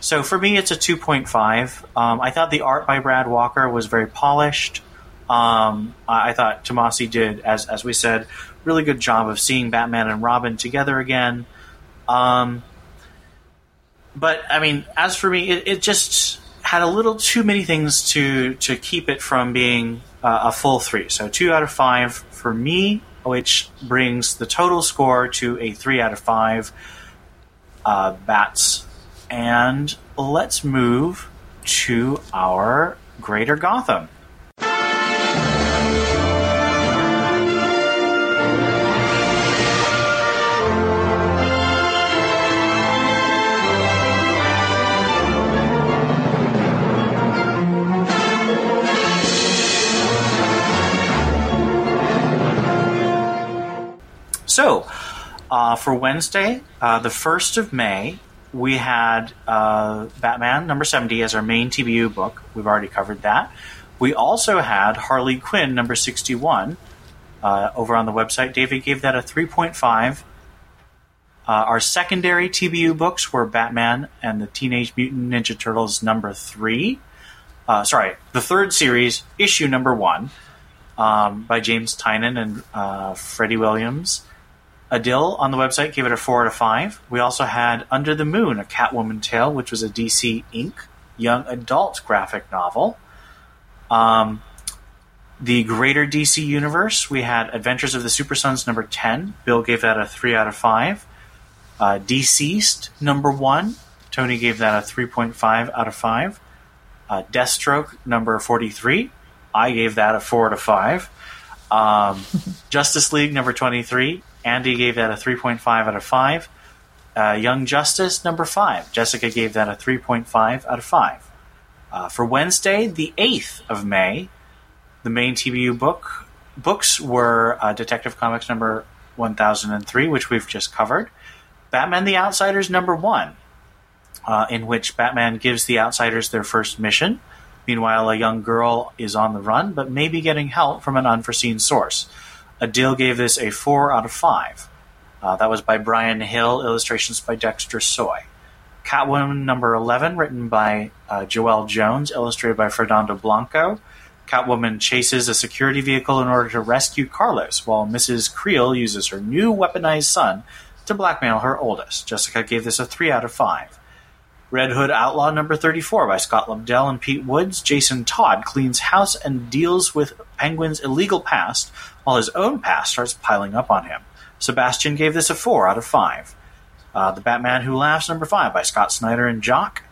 So for me, it's a two point five. Um, I thought the art by Brad Walker was very polished. Um, I I thought Tomasi did, as as we said, really good job of seeing Batman and Robin together again. Um, but I mean, as for me, it, it just had a little too many things to to keep it from being uh, a full three. So two out of five for me, which brings the total score to a three out of five uh, bats. And let's move to our Greater Gotham. So, uh, for Wednesday, uh, the 1st of May, we had uh, Batman number 70 as our main TBU book. We've already covered that. We also had Harley Quinn number 61 uh, over on the website. David gave that a 3.5. Uh, our secondary TBU books were Batman and the Teenage Mutant Ninja Turtles number 3. Uh, sorry, the third series, issue number 1, um, by James Tynion and Freddie Williams. Adil on the website gave it a 4 out of 5. We also had Under the Moon, a Catwoman tale, which was a DC Ink young adult graphic novel. Um, the greater DC universe, we had Adventures of the Super Sons number 10. Bill gave that a 3 out of 5. Uh, Deceased number 1. Tony gave that a 3.5 out of 5. Uh, Deathstroke number 43. I gave that a 4 out of 5. Um, Justice League number 23. Andy gave that a 3.5 out of 5. Uh, Young Justice, number 5. Jessica gave that a 3.5 out of 5. Uh, for Wednesday, the 8th of May, the main TBU book books were uh, Detective Comics number 1003, which we've just covered, Batman the Outsiders number 1, uh, in which Batman gives the outsiders their first mission. Meanwhile, a young girl is on the run, but may be getting help from an unforeseen source. Adil gave this a 4 out of 5. Uh, that was by Bryan Hill, illustrations by Dexter Soy. Catwoman number 11, written by uh, Joelle Jones, illustrated by Fernando Blanco. Catwoman chases a security vehicle in order to rescue Carlos, while Mrs. Creel uses her new weaponized son to blackmail her oldest. Jessica gave this a 3 out of 5. Red Hood Outlaw number 34 by Scott Lobdell and Pete Woods. Jason Todd cleans house and deals with Penguin's illegal past, while his own past starts piling up on him. Sebastian gave this a 4 out of 5. Uh, the Batman Who Laughs, number 5 by Scott Snyder and Jock.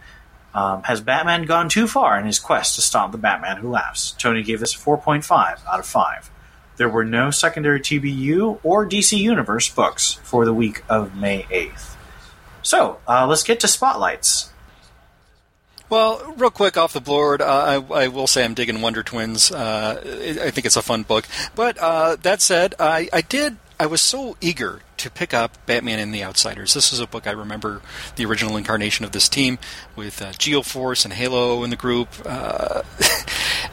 Um, has Batman gone too far in his quest to stop the Batman Who Laughs? Tony gave this a 4.5 out of 5. There were no secondary TBU or DC Universe books for the week of May 8th. So, uh, let's get to spotlights. Well, real quick off the board, uh, I, I, will say I'm digging Wonder Twins. Uh, I think it's a fun book. But uh, that said, I, I did. I was so eager to pick up Batman and the Outsiders. This is a book I remember the original incarnation of this team with uh, Geoforce and Halo in the group. Uh,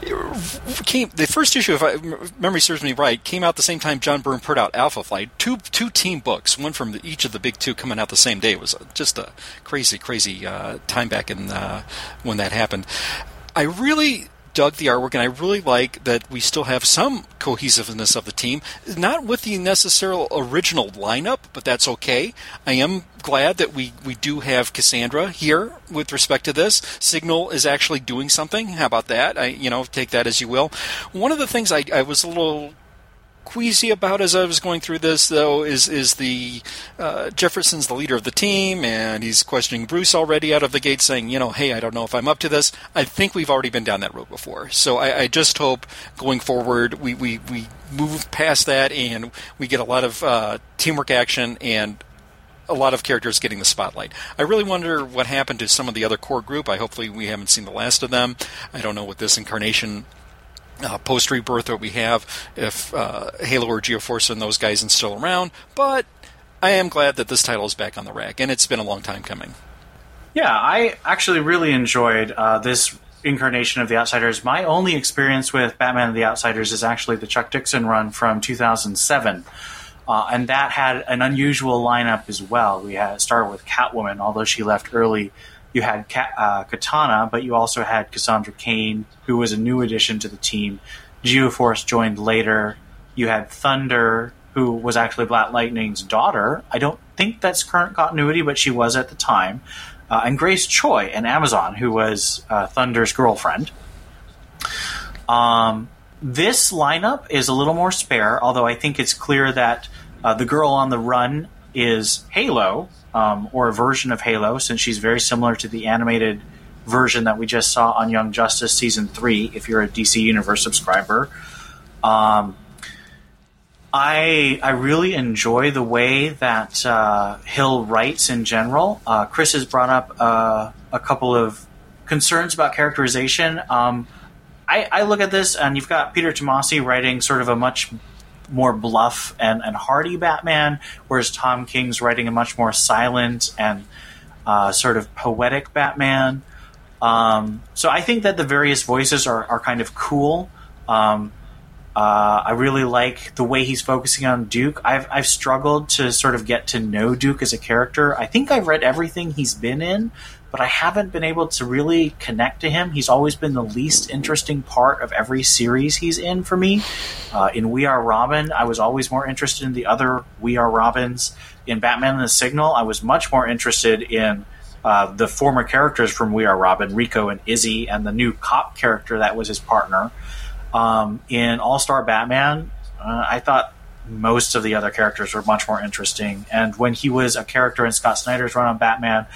came the first issue, if I, memory serves me right, came out the same time John Byrne put out Alpha Flight. Two two team books, one from the, each of the big two coming out the same day. It was just a crazy, crazy uh, time back in uh, when that happened. I really dug the artwork, and I really like that we still have some cohesiveness of the team. Not with the necessary original lineup, but that's okay. I am glad that we, we do have Cassandra here with respect to this. Signal is actually doing something. How about that? I you know take that as you will. One of the things I, I was a little queasy about as I was going through this, though, is is the uh, Jefferson's the leader of the team, and he's questioning Bruce already out of the gate, saying, you know, hey, I don't know if I'm up to this. I think we've already been down that road before, so I, I just hope going forward we, we we move past that and we get a lot of uh, teamwork action and a lot of characters getting the spotlight. I really wonder what happened to some of the other core group. I hopefully we haven't seen the last of them. I don't know what this incarnation uh, post rebirth that we have if uh, Halo or Geoforce and those guys are still around. But I am glad that this title is back on the rack, and it's been a long time coming. Yeah, I actually really enjoyed uh, this incarnation of the Outsiders. My only experience with Batman and the Outsiders is actually the Chuck Dixon run from 2007. Uh, and that had an unusual lineup as well. We had started with Catwoman, although she left early you had uh, Katana, but you also had Cassandra Cain, who was a new addition to the team. Geoforce joined later. You had Thunder, who was actually Black Lightning's daughter. I don't think that's current continuity, but she was at the time. Uh, and Grace Choi, an Amazon, who was uh, Thunder's girlfriend. Um, this lineup is a little more spare, although I think it's clear that uh, the girl on the run is Halo, um, or a version of Halo, since she's very similar to the animated version that we just saw on Young Justice season three. If you're a DC Universe subscriber, um, I I really enjoy the way that uh, Hill writes in general. Uh, Chris has brought up uh, a couple of concerns about characterization. Um, I, I, look at this, and you've got Peter Tomasi writing sort of a much more bluff and, and hardy Batman, whereas Tom King's writing a much more silent and uh, sort of poetic Batman. Um, so I think that the various voices are, are kind of cool. Um, uh, I really like the way he's focusing on Duke. I've, I've struggled to sort of get to know Duke as a character. I think I've read everything he's been in, but I haven't been able to really connect to him. He's always been the least interesting part of every series he's in for me. Uh, in We Are Robin, I was always more interested in the other We Are Robins. In Batman and the Signal, I was much more interested in uh, the former characters from We Are Robin, Rico and Izzy, and the new cop character that was his partner. Um, in All Star Batman, uh, I thought most of the other characters were much more interesting. And when he was a character in Scott Snyder's run on Batman,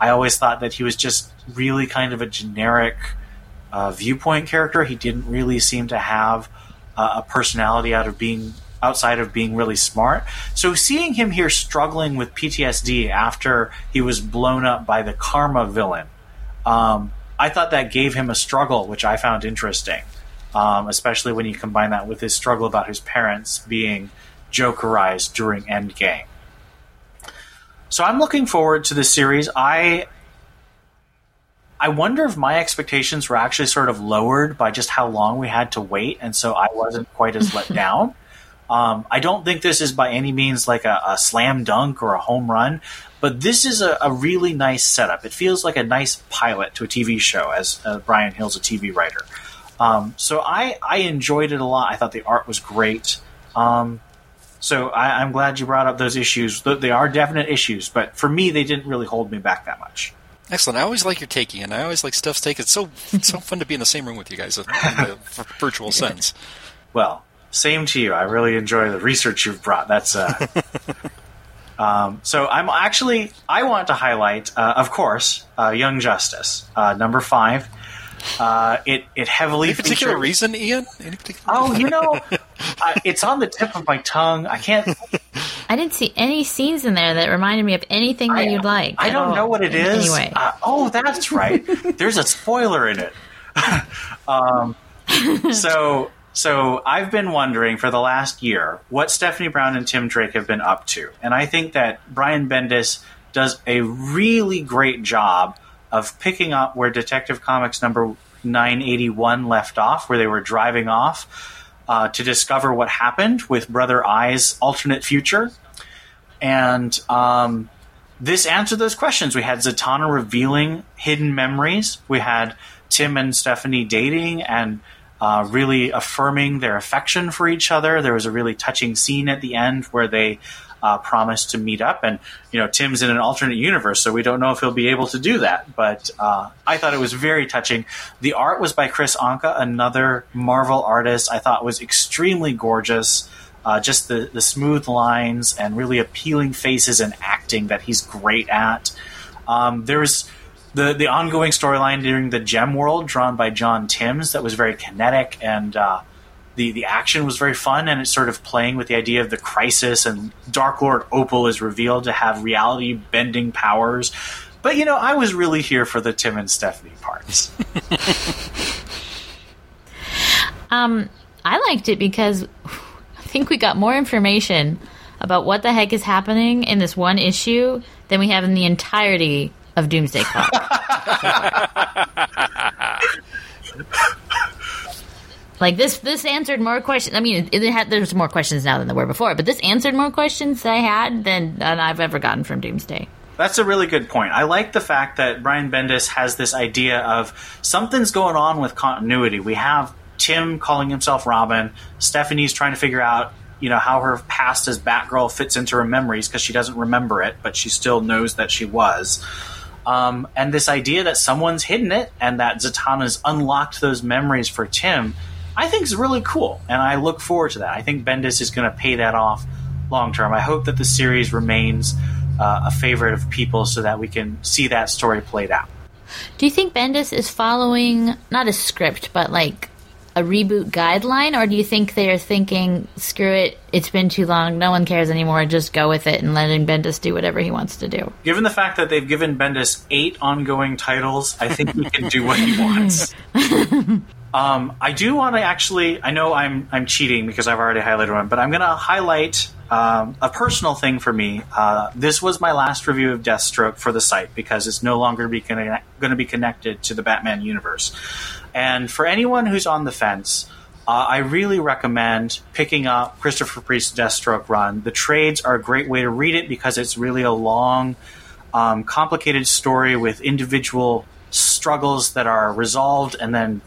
I always thought that he was just really kind of a generic uh, viewpoint character. He didn't really seem to have uh, a personality out of being outside of being really smart. So seeing him here struggling with PTSD after he was blown up by the Karma villain, um, I thought that gave him a struggle, which I found interesting, um, especially when you combine that with his struggle about his parents being Jokerized during Endgame. So I'm looking forward to this series. I I wonder if my expectations were actually sort of lowered by just how long we had to wait, and so I wasn't quite as let down. Um, I don't think this is by any means like a, a slam dunk or a home run, but this is a, a, really nice setup. It feels like a nice pilot to a TV show, as uh, Bryan Hill's a TV writer. Um, so I, I enjoyed it a lot. I thought the art was great. Um, so I, am glad you brought up those issues. They are definite issues, but for me, they didn't really hold me back that much. Excellent. I always like your taking, and I always like Steph's take. It's so it's so fun to be in the same room with you guys in the virtual sense. Well, same to you. I really enjoy the research you've brought. That's uh, um, so. I'm actually I want to highlight, uh, of course, uh, Young Justice, uh, number five. Uh, it it heavily any particular featured... reason, Ian? Any particular? Oh, you know, uh, it's on the tip of my tongue. I can't. I didn't see any scenes in there that reminded me of anything that I, you'd like. I don't all. know what it is. Anyway. Uh, oh, that's right. There's a spoiler in it. um, so so I've been wondering for the last year what Stephanie Brown and Tim Drake have been up to, and I think that Brian Bendis does a really great job of picking up where Detective Comics number 981 left off, where they were driving off uh, to discover what happened with Brother Eye's alternate future. And um, this answered those questions. We had Zatanna revealing hidden memories. We had Tim and Stephanie dating and uh, really affirming their affection for each other. There was a really touching scene at the end where they uh, promised to meet up. And you know, Tim's in an alternate universe, so we don't know if he'll be able to do that. But uh, I thought it was very touching. The art was by Kris Anka, another Marvel artist. I thought was extremely gorgeous. Uh, just the, the smooth lines and really appealing faces and acting that he's great at. Um, there's the the ongoing storyline during the Gem World, drawn by John Timms, that was very kinetic and uh, the the action was very fun, and it's sort of playing with the idea of the crisis. And Dark Lord Opal is revealed to have reality bending powers. But you know, I was really here for the Tim and Stephanie parts. um, I liked it because I think we got more information about what the heck is happening in this one issue than we have in the entirety of Doomsday Clock. Like this, this answered more questions. I mean, it, it had, there's more questions now than there were before, but this answered more questions I had than, than I've ever gotten from Doomsday. That's a really good point. I like the fact that Brian Bendis has this idea of something's going on with continuity. We have Tim calling himself Robin. Stephanie's trying to figure out, you know, how her past as Batgirl fits into her memories because she doesn't remember it, but she still knows that she was. Um, and this idea that someone's hidden it and that Zatanna's unlocked those memories for Tim I think is really cool, and I look forward to that. I think Bendis is going to pay that off long term. I hope that the series remains uh, a favorite of people so that we can see that story played out. Do you think Bendis is following not a script, but like a reboot guideline, or do you think they are thinking, screw it, it's been too long, no one cares anymore, just go with it and letting Bendis do whatever he wants to do? Given the fact that they've given Bendis eight ongoing titles, I think he can do what he wants. Um, I do want to actually. I know I'm I'm cheating because I've already highlighted one, but I'm going to highlight um, a personal thing for me. Uh, this was my last review of Deathstroke for the site because it's no longer going to be connected to the Batman universe. And for anyone who's on the fence, uh, I really recommend picking up Christopher Priest's Deathstroke run. The trades are a great way to read it because it's really a long, um, complicated story with individual struggles that are resolved and then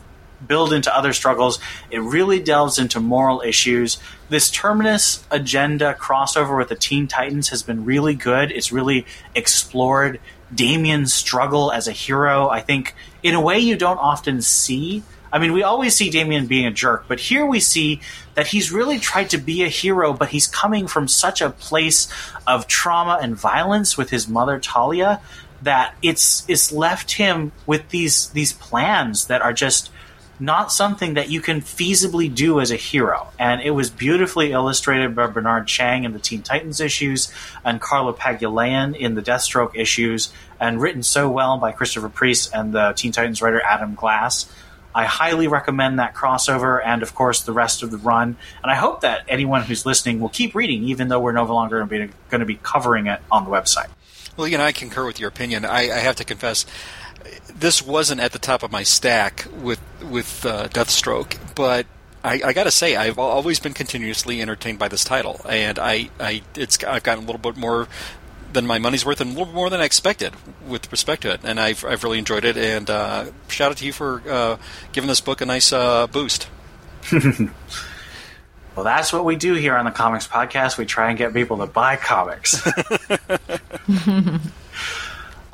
build into other struggles. It really delves into moral issues. This Terminus agenda crossover with the Teen Titans has been really good. It's really explored Damian's struggle as a hero. I think, in a way, you don't often see. I mean, we always see Damian being a jerk, but here we see that he's really tried to be a hero, but he's coming from such a place of trauma and violence with his mother Talia that it's it's left him with these these plans that are just not something that you can feasibly do as a hero. And it was beautifully illustrated by Bernard Chang in the Teen Titans issues and Carlo Pagulayan in the Deathstroke issues, and written so well by Christopher Priest and the Teen Titans writer Adam Glass. I highly recommend that crossover and, of course, the rest of the run. And I hope that anyone who's listening will keep reading, even though we're no longer going to be covering it on the website. Well, you know, I concur with your opinion. I, I have to confess, this wasn't at the top of my stack with with uh, Deathstroke, but I, I got to say I've always been continuously entertained by this title, and I, I it's I've gotten a little bit more than my money's worth and a little more than I expected with respect to it, and I've I've really enjoyed it. And uh, shout out to you for uh, giving this book a nice uh, boost. Well, that's what we do here on the Comics Podcast. We try and get people to buy comics.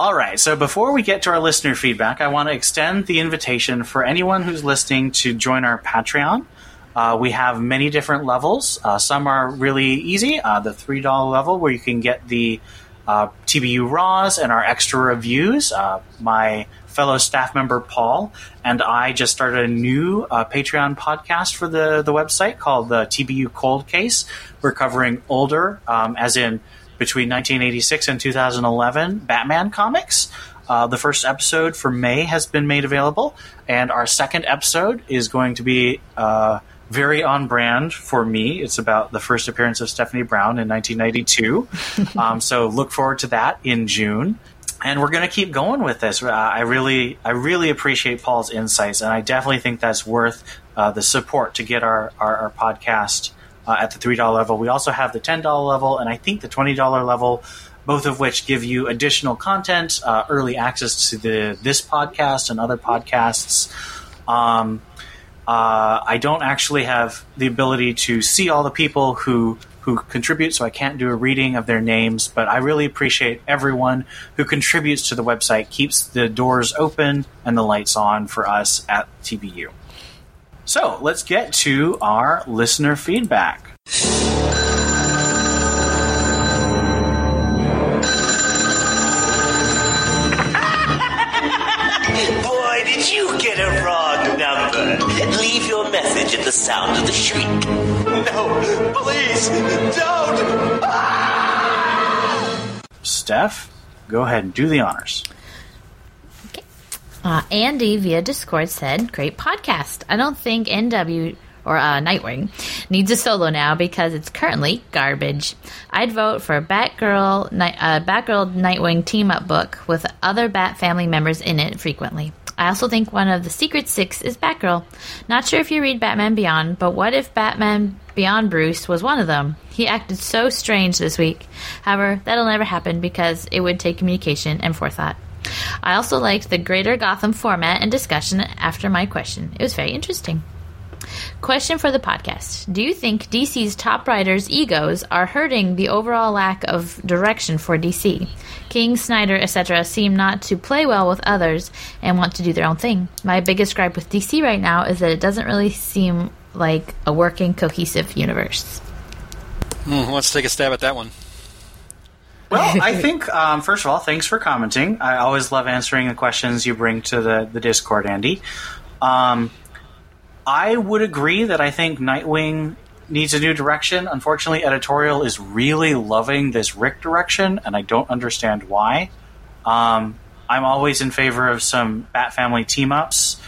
All right, so before we get to our listener feedback, I want to extend the invitation for anyone who's listening to join our Patreon. Uh, we have many different levels. Uh, some are really easy. Uh, the $3 level, where you can get the uh, TBU Raws and our extra reviews. Uh, my fellow staff member Paul and I just started a new uh, Patreon podcast for the, the website called the TBU Cold Case. We're covering older, um, as in between 1986 and 2011, Batman comics. Uh, the first episode for May has been made available, and our second episode is going to be uh, very on brand for me. It's about the first appearance of Stephanie Brown in 1992. um, so look forward to that in June and we're going to keep going with this. Uh, I really, I really appreciate Paul's insights, and I definitely think that's worth uh, the support to get our our, our podcast uh, at the three dollar level. We also have the ten dollar level, and I think the twenty dollar level, both of which give you additional content, uh, early access to the this podcast and other podcasts. Um, uh, I don't actually have the ability to see all the people who who contribute, so I can't do a reading of their names, but I really appreciate everyone who contributes to the website, keeps the doors open and the lights on for us at TBU. So let's get to our listener feedback. Boy, did you get a wrong number. Leave your message at the sound of the shriek. No, please, don't! Steph, go ahead and do the honors. Uh, Andy via Discord said, "Great podcast. I don't think NW or uh, Nightwing needs a solo now because it's currently garbage. I'd vote for a Batgirl, uh, Batgirl Nightwing team up book with other Bat family members in it frequently. I also think one of the Secret Six is Batgirl. Not sure if you read Batman Beyond, but what if Batman Beyond Bruce was one of them? He acted so strange this week. However, that'll never happen because it would take communication and forethought." I also liked the greater Gotham format and discussion after my question. It was very interesting. Question for the podcast Do you think DC's top writers' egos are hurting the overall lack of direction for DC? King, Snyder, etc. seem not to play well with others and want to do their own thing. My biggest gripe with DC right now is that it doesn't really seem like a working, cohesive universe. Hmm, let's take a stab at that one. Well, I think um, first of all, thanks for commenting. I always love answering the questions you bring to the the Discord, Andy. Um, I would agree that I think Nightwing needs a new direction. Unfortunately, editorial is really loving this Ric direction, and I don't understand why. Um, I'm always in favor of some Bat Family team ups.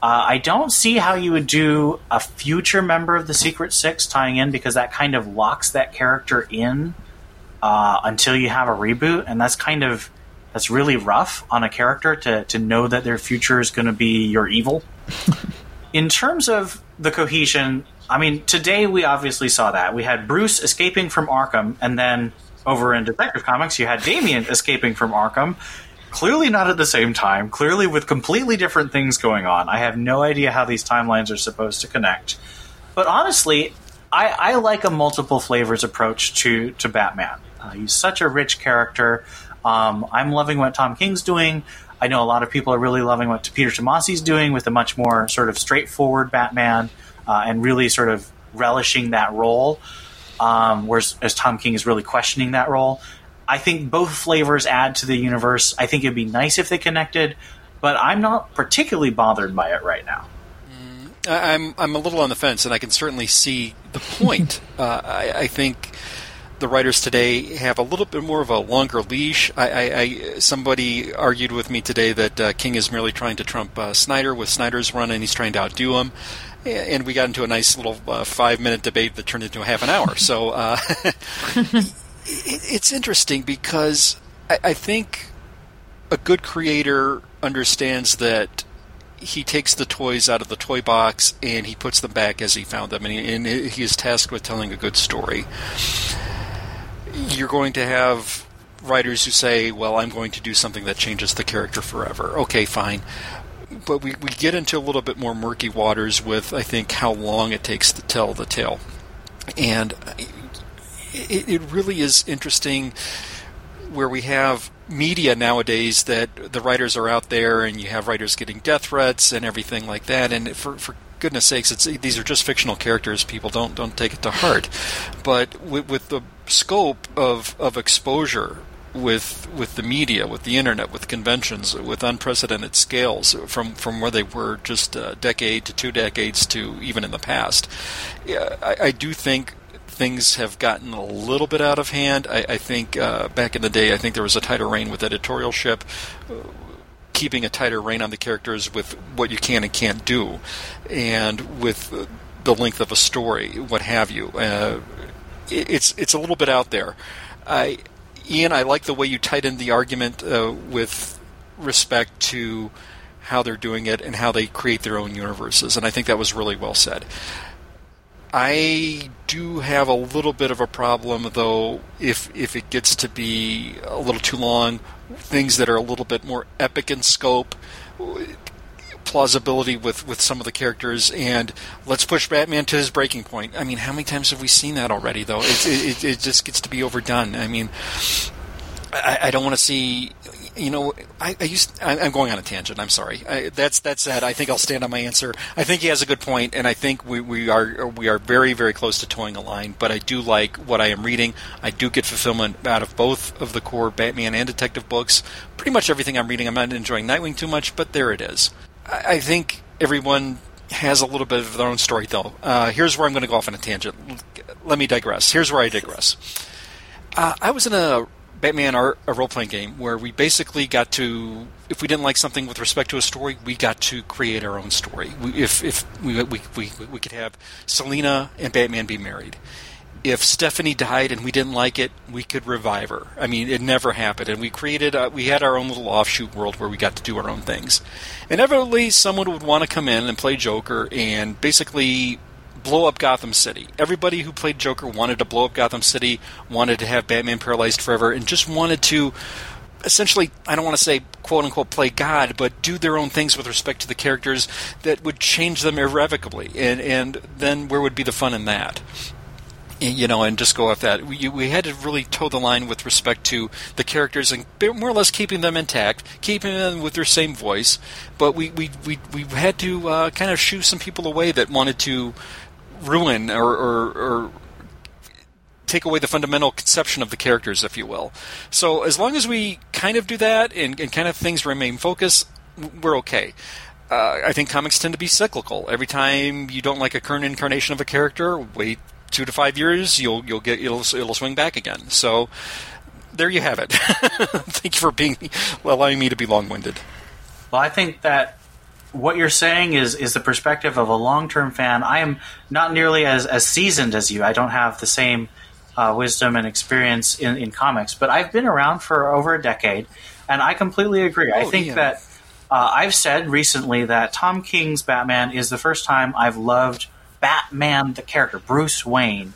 Uh, I don't see how you would do a future member of the Secret Six tying in because that kind of locks that character in uh, until you have a reboot, and that's kind of that's really rough on a character to to know that their future is going to be your evil. In terms of the cohesion, I mean, today we obviously saw that we had Bruce escaping from Arkham, and then over in Detective Comics, you had Damian escaping from Arkham. Clearly not at the same time. Clearly with completely different things going on. I have no idea how these timelines are supposed to connect. But honestly, I, I like a multiple flavors approach to to Batman. Uh, he's such a rich character. Um, I'm loving what Tom King's doing. I know a lot of people are really loving what Peter Tomasi's doing with a much more sort of straightforward Batman uh, and really sort of relishing that role. Um, whereas as Tom King is really questioning that role. I think both flavors add to the universe. I think it'd be nice if they connected, but I'm not particularly bothered by it right now. I- I'm I'm a little on the fence, and I can certainly see the point. uh, I, I think the writers today have a little bit more of a longer leash. I, I, I somebody argued with me today that uh, King is merely trying to trump uh, Snyder with Snyder's run, and he's trying to outdo him. And we got into a nice little uh, five-minute debate that turned into a half an hour. So uh, it, it's interesting because I, I think a good creator understands that he takes the toys out of the toy box and he puts them back as he found them, and he, and he is tasked with telling a good story. You're going to have writers who say, "Well, I'm going to do something that changes the character forever." Okay, fine. But we, we get into a little bit more murky waters with, I think, how long it takes to tell the tale. And it, it really is interesting where we have media nowadays that the writers are out there and you have writers getting death threats and everything like that and for for goodness sakes these are just fictional characters people don't don't take it to heart but with, with the scope of of exposure with with the media, with the internet, with conventions, with unprecedented scales from from where they were just a decade to two decades to even in the past. I, I do think things have gotten a little bit out of hand. I, I think uh, back in the day, I think there was a tighter rein with editorialship. Keeping a tighter rein on the characters with what you can and can't do, and with the length of a story, what have you. Uh, it's it's a little bit out there. I Ian, I like the way you tightened the argument uh, with respect to how they're doing it and how they create their own universes, and I think that was really well said. I do have a little bit of a problem, though, if if it gets to be a little too long, things that are a little bit more epic in scope, plausibility with, with some of the characters, and let's push Batman to his breaking point. I mean, how many times have we seen that already? Though it, it, it just gets to be overdone. I mean, I, I don't want to see. You know, I, I used. I, am going on a tangent. I'm sorry. I, that's that said. I think I'll stand on my answer. I think he has a good point, and I think we, we are we are very very close to toeing a line. But I do like what I am reading. I do get fulfillment out of both of the core Batman and Detective books. Pretty much everything I'm reading. I'm not enjoying Nightwing too much, but there it is. I think everyone has a little bit of their own story, though. Uh, here's where I'm going to go off on a tangent. Let me digress. Here's where I digress. Uh, I was in a Batman a role playing game where we basically got to, if we didn't like something with respect to a story, we got to create our own story. We, if if we, we, we, we could have Selina and Batman be married if Stephanie died and we didn't like it, we could revive her. I mean, it never happened, and we created, a, we had our own little offshoot world where we got to do our own things. Inevitably, someone would want to come in and play Joker and basically blow up Gotham City. Everybody who played Joker wanted to blow up Gotham City, wanted to have Batman paralyzed forever, and just wanted to essentially, I don't want to say quote unquote play God, but do their own things with respect to the characters that would change them irrevocably. And, and then where would be the fun in that? You know, and just go off that. We, we had to really toe the line with respect to the characters and more or less keeping them intact, keeping them with their same voice. But we we we, we had to uh, kind of shoo some people away that wanted to ruin or, or, or take away the fundamental conception of the characters, if you will. So as long as we kind of do that and, and kind of things remain focused, we're okay. Uh, I think comics tend to be cyclical. Every time you don't like a current incarnation of a character, wait two to five years, you'll you'll get it'll it'll swing back again. So there you have it. Thank you for being allowing me to be long winded. Well, I think that what you're saying is is the perspective of a long term fan. I am not nearly as, as seasoned as you. I don't have the same uh, wisdom and experience in, in comics, but I've been around for over a decade, and I completely agree. Oh, I think yeah. that uh, I've said recently that Tom King's Batman is the first time I've loved Batman, the character Bruce Wayne,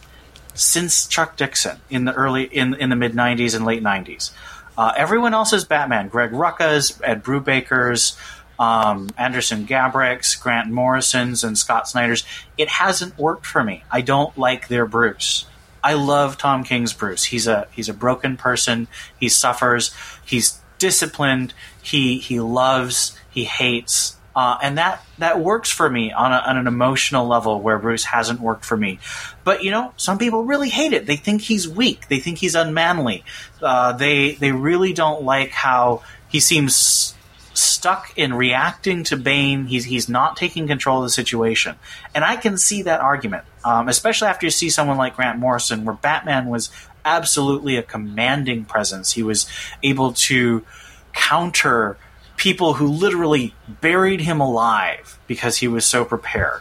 since Chuck Dixon in the early in in the mid '90s and late '90s. Uh, everyone else's Batman, Greg Rucka's, Ed Brubaker's, um, Andersen Gabrych's, Grant Morrison's, and Scott Snyder's. It hasn't worked for me. I don't like their Bruce. I love Tom King's Bruce. He's a he's a broken person. He suffers. He's disciplined. He he loves. He hates. Uh, and that that works for me on, a, on, an emotional level where Bruce hasn't worked for me. But you know, some people really hate it. They think he's weak. They think he's unmanly. Uh, they they really don't like how he seems stuck in reacting to Bane. He's he's not taking control of the situation, and I can see that argument, um, especially after you see someone like Grant Morrison, where Batman was absolutely a commanding presence. He was able to counter people who literally buried him alive because he was so prepared.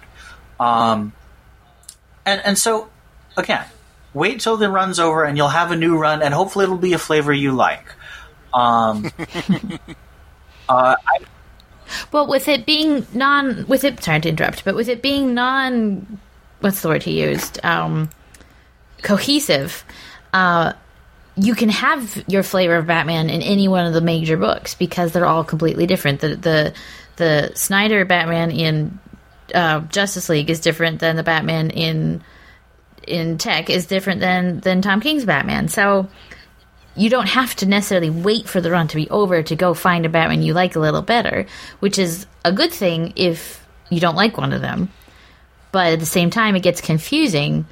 Um, and and so again, wait till the run's over and you'll have a new run, and hopefully it'll be a flavor you like. Um, uh, I, Well, with it being non, with it, sorry to interrupt, but with it being non, what's the word he used? Um, cohesive. Uh, you can have your flavor of Batman in any one of the major books because they're all completely different. The the the Snyder Batman in uh, Justice League is different than the Batman in in Tec is different than than Tom King's Batman. So you don't have to necessarily wait for the run to be over to go find a Batman you like a little better, which is a good thing if you don't like one of them. But at the same time, it gets confusing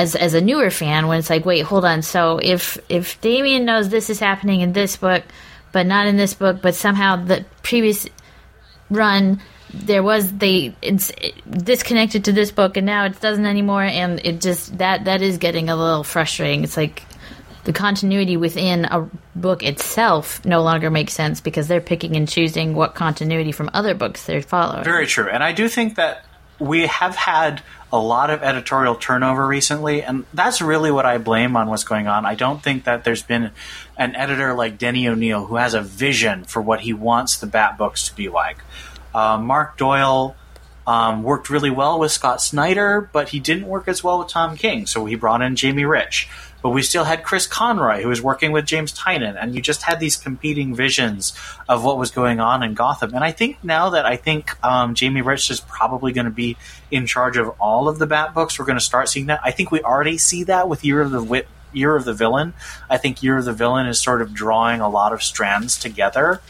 as as a newer fan when it's like, wait, hold on. So if if Damian knows this is happening in this book, but not in this book, but somehow the previous run there was they it's disconnected to this book and now it doesn't anymore and it just that that is getting a little frustrating it's like the continuity within a book itself no longer makes sense because they're picking and choosing what continuity from other books they're following Very true. And I do think that we have had a lot of editorial turnover recently, and that's really what I blame on what's going on. I don't think that there's been an editor like Denny O'Neil who has a vision for what he wants the Bat books to be like. Uh, Mark Doyle um, worked really well with Scott Snyder, but he didn't work as well with Tom King, so he brought in Jamie Rich. But we still had Chris Conroy, who was working with James Tynion, and you just had these competing visions of what was going on in Gotham. And I think now that I think um, Jamie Rich is probably going to be in charge of all of the Bat books, we're going to start seeing that. I think we already see that with Year of the Wit. Year of the Villain. I think Year of the Villain is sort of drawing a lot of strands together.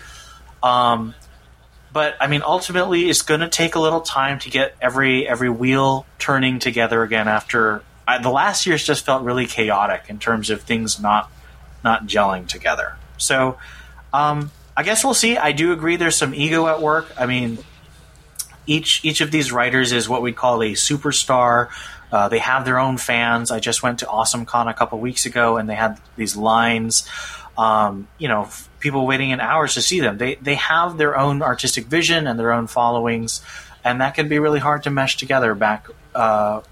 Um, but I mean, ultimately, it's going to take a little time to get every every wheel turning together again. After I, the last years, just felt really chaotic in terms of things not not gelling together. So, um, I guess we'll see. I do agree. There's some ego at work. I mean, each each of these writers is what we call a superstar. Uh, they have their own fans. I just went to Awesome Con a couple weeks ago, and they had these lines. Um, you know, people waiting in hours to see them. They they have their own artistic vision and their own followings, and that can be really hard to mesh together. Back, uh,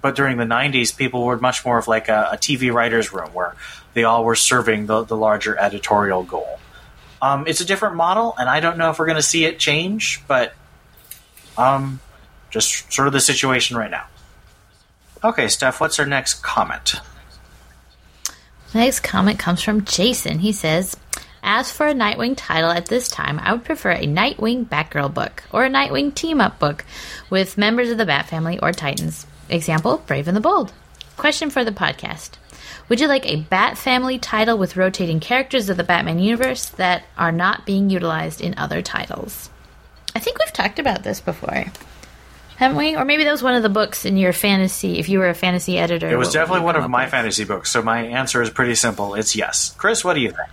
but during the '90s, people were much more of like a, a TV writers' room where they all were serving the, the larger editorial goal. Um, it's a different model, and I don't know if we're going to see it change, but um, just sort of the situation right now. Okay, Steph, what's our next comment? Next comment comes from Jason. He says, As for a Nightwing title at this time, I would prefer a Nightwing Batgirl book or a Nightwing team up book with members of the Bat family or Titans. Example Brave and the Bold. Question for the podcast Would you like a Bat family title with rotating characters of the Batman universe that are not being utilized in other titles? I think we've talked about this before. Haven't we? Or maybe that was one of the books in your fantasy, if you were a fantasy editor. It was definitely one of my with? fantasy books, so my answer is pretty simple. It's yes. Chris, what do you think?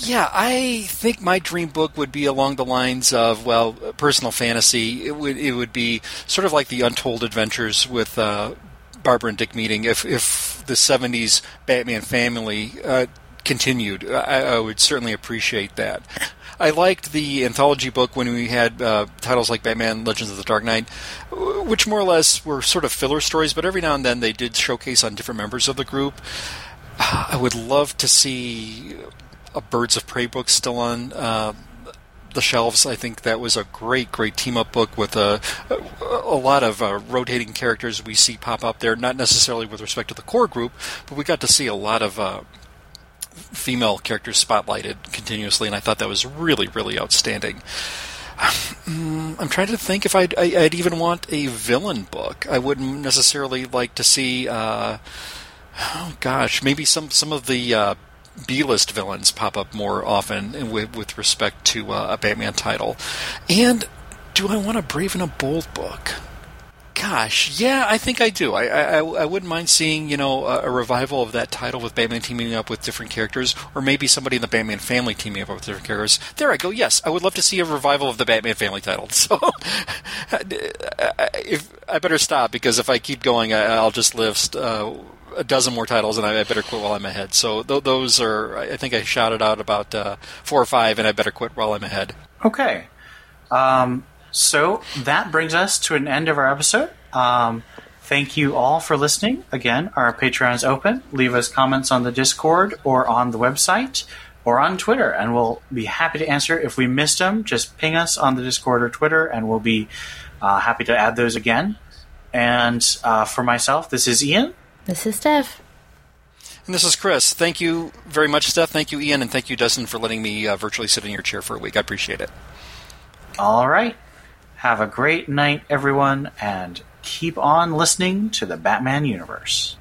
Yeah, I think my dream book would be along the lines of well, personal fantasy. It would it would be sort of like the Untold Adventures with uh, Barbara and Dick meeting. If if the '70s Batman family uh, continued, I, I would certainly appreciate that. I liked the anthology book when we had uh, titles like Batman: Legends of the Dark Knight, which more or less were sort of filler stories, but every now and then they did showcase on different members of the group. I would love to see a Birds of Prey book still on uh, the shelves. I think that was a great, great team up book with a, a, lot of uh, rotating characters we see pop up there, not necessarily with respect to the core group, but we got to see a lot of. Uh, female characters spotlighted continuously, and I thought that was really, really outstanding. I'm trying to think if I'd, I'd even want a villain book. I wouldn't necessarily like to see, uh, oh gosh, maybe some some of the uh, B-list villains pop up more often with, with respect to uh, a Batman title. And do I want a Brave and a Bold book? Gosh, yeah, I think I do. I, I, I wouldn't mind seeing, you know, a, a revival of that title with Batman teaming up with different characters, or maybe somebody in the Batman family teaming up with different characters. There I go. Yes, I would love to see a revival of the Batman family title. So, if I better stop because if I keep going, I, I'll just list uh, a dozen more titles, and I, I better quit while I'm ahead. So th- those are, I think I shouted out about uh, four or five, and I better quit while I'm ahead. Okay. Um, so that brings us to an end of our episode. Um, thank you all for listening. Again, our Patreon is open. Leave us comments on the Discord or on the website, or on Twitter, and we'll be happy to answer. If we missed them, just ping us on the Discord or Twitter, and we'll be uh, happy to add those again. And uh, for myself, this is Ian. This is Steph. And this is Chris. Thank you very much, Steph. Thank you, Ian, and thank you, Dustin, for letting me uh, virtually sit in your chair for a week. I appreciate it. All right. Have a great night, everyone, and keep on listening to the Batman universe.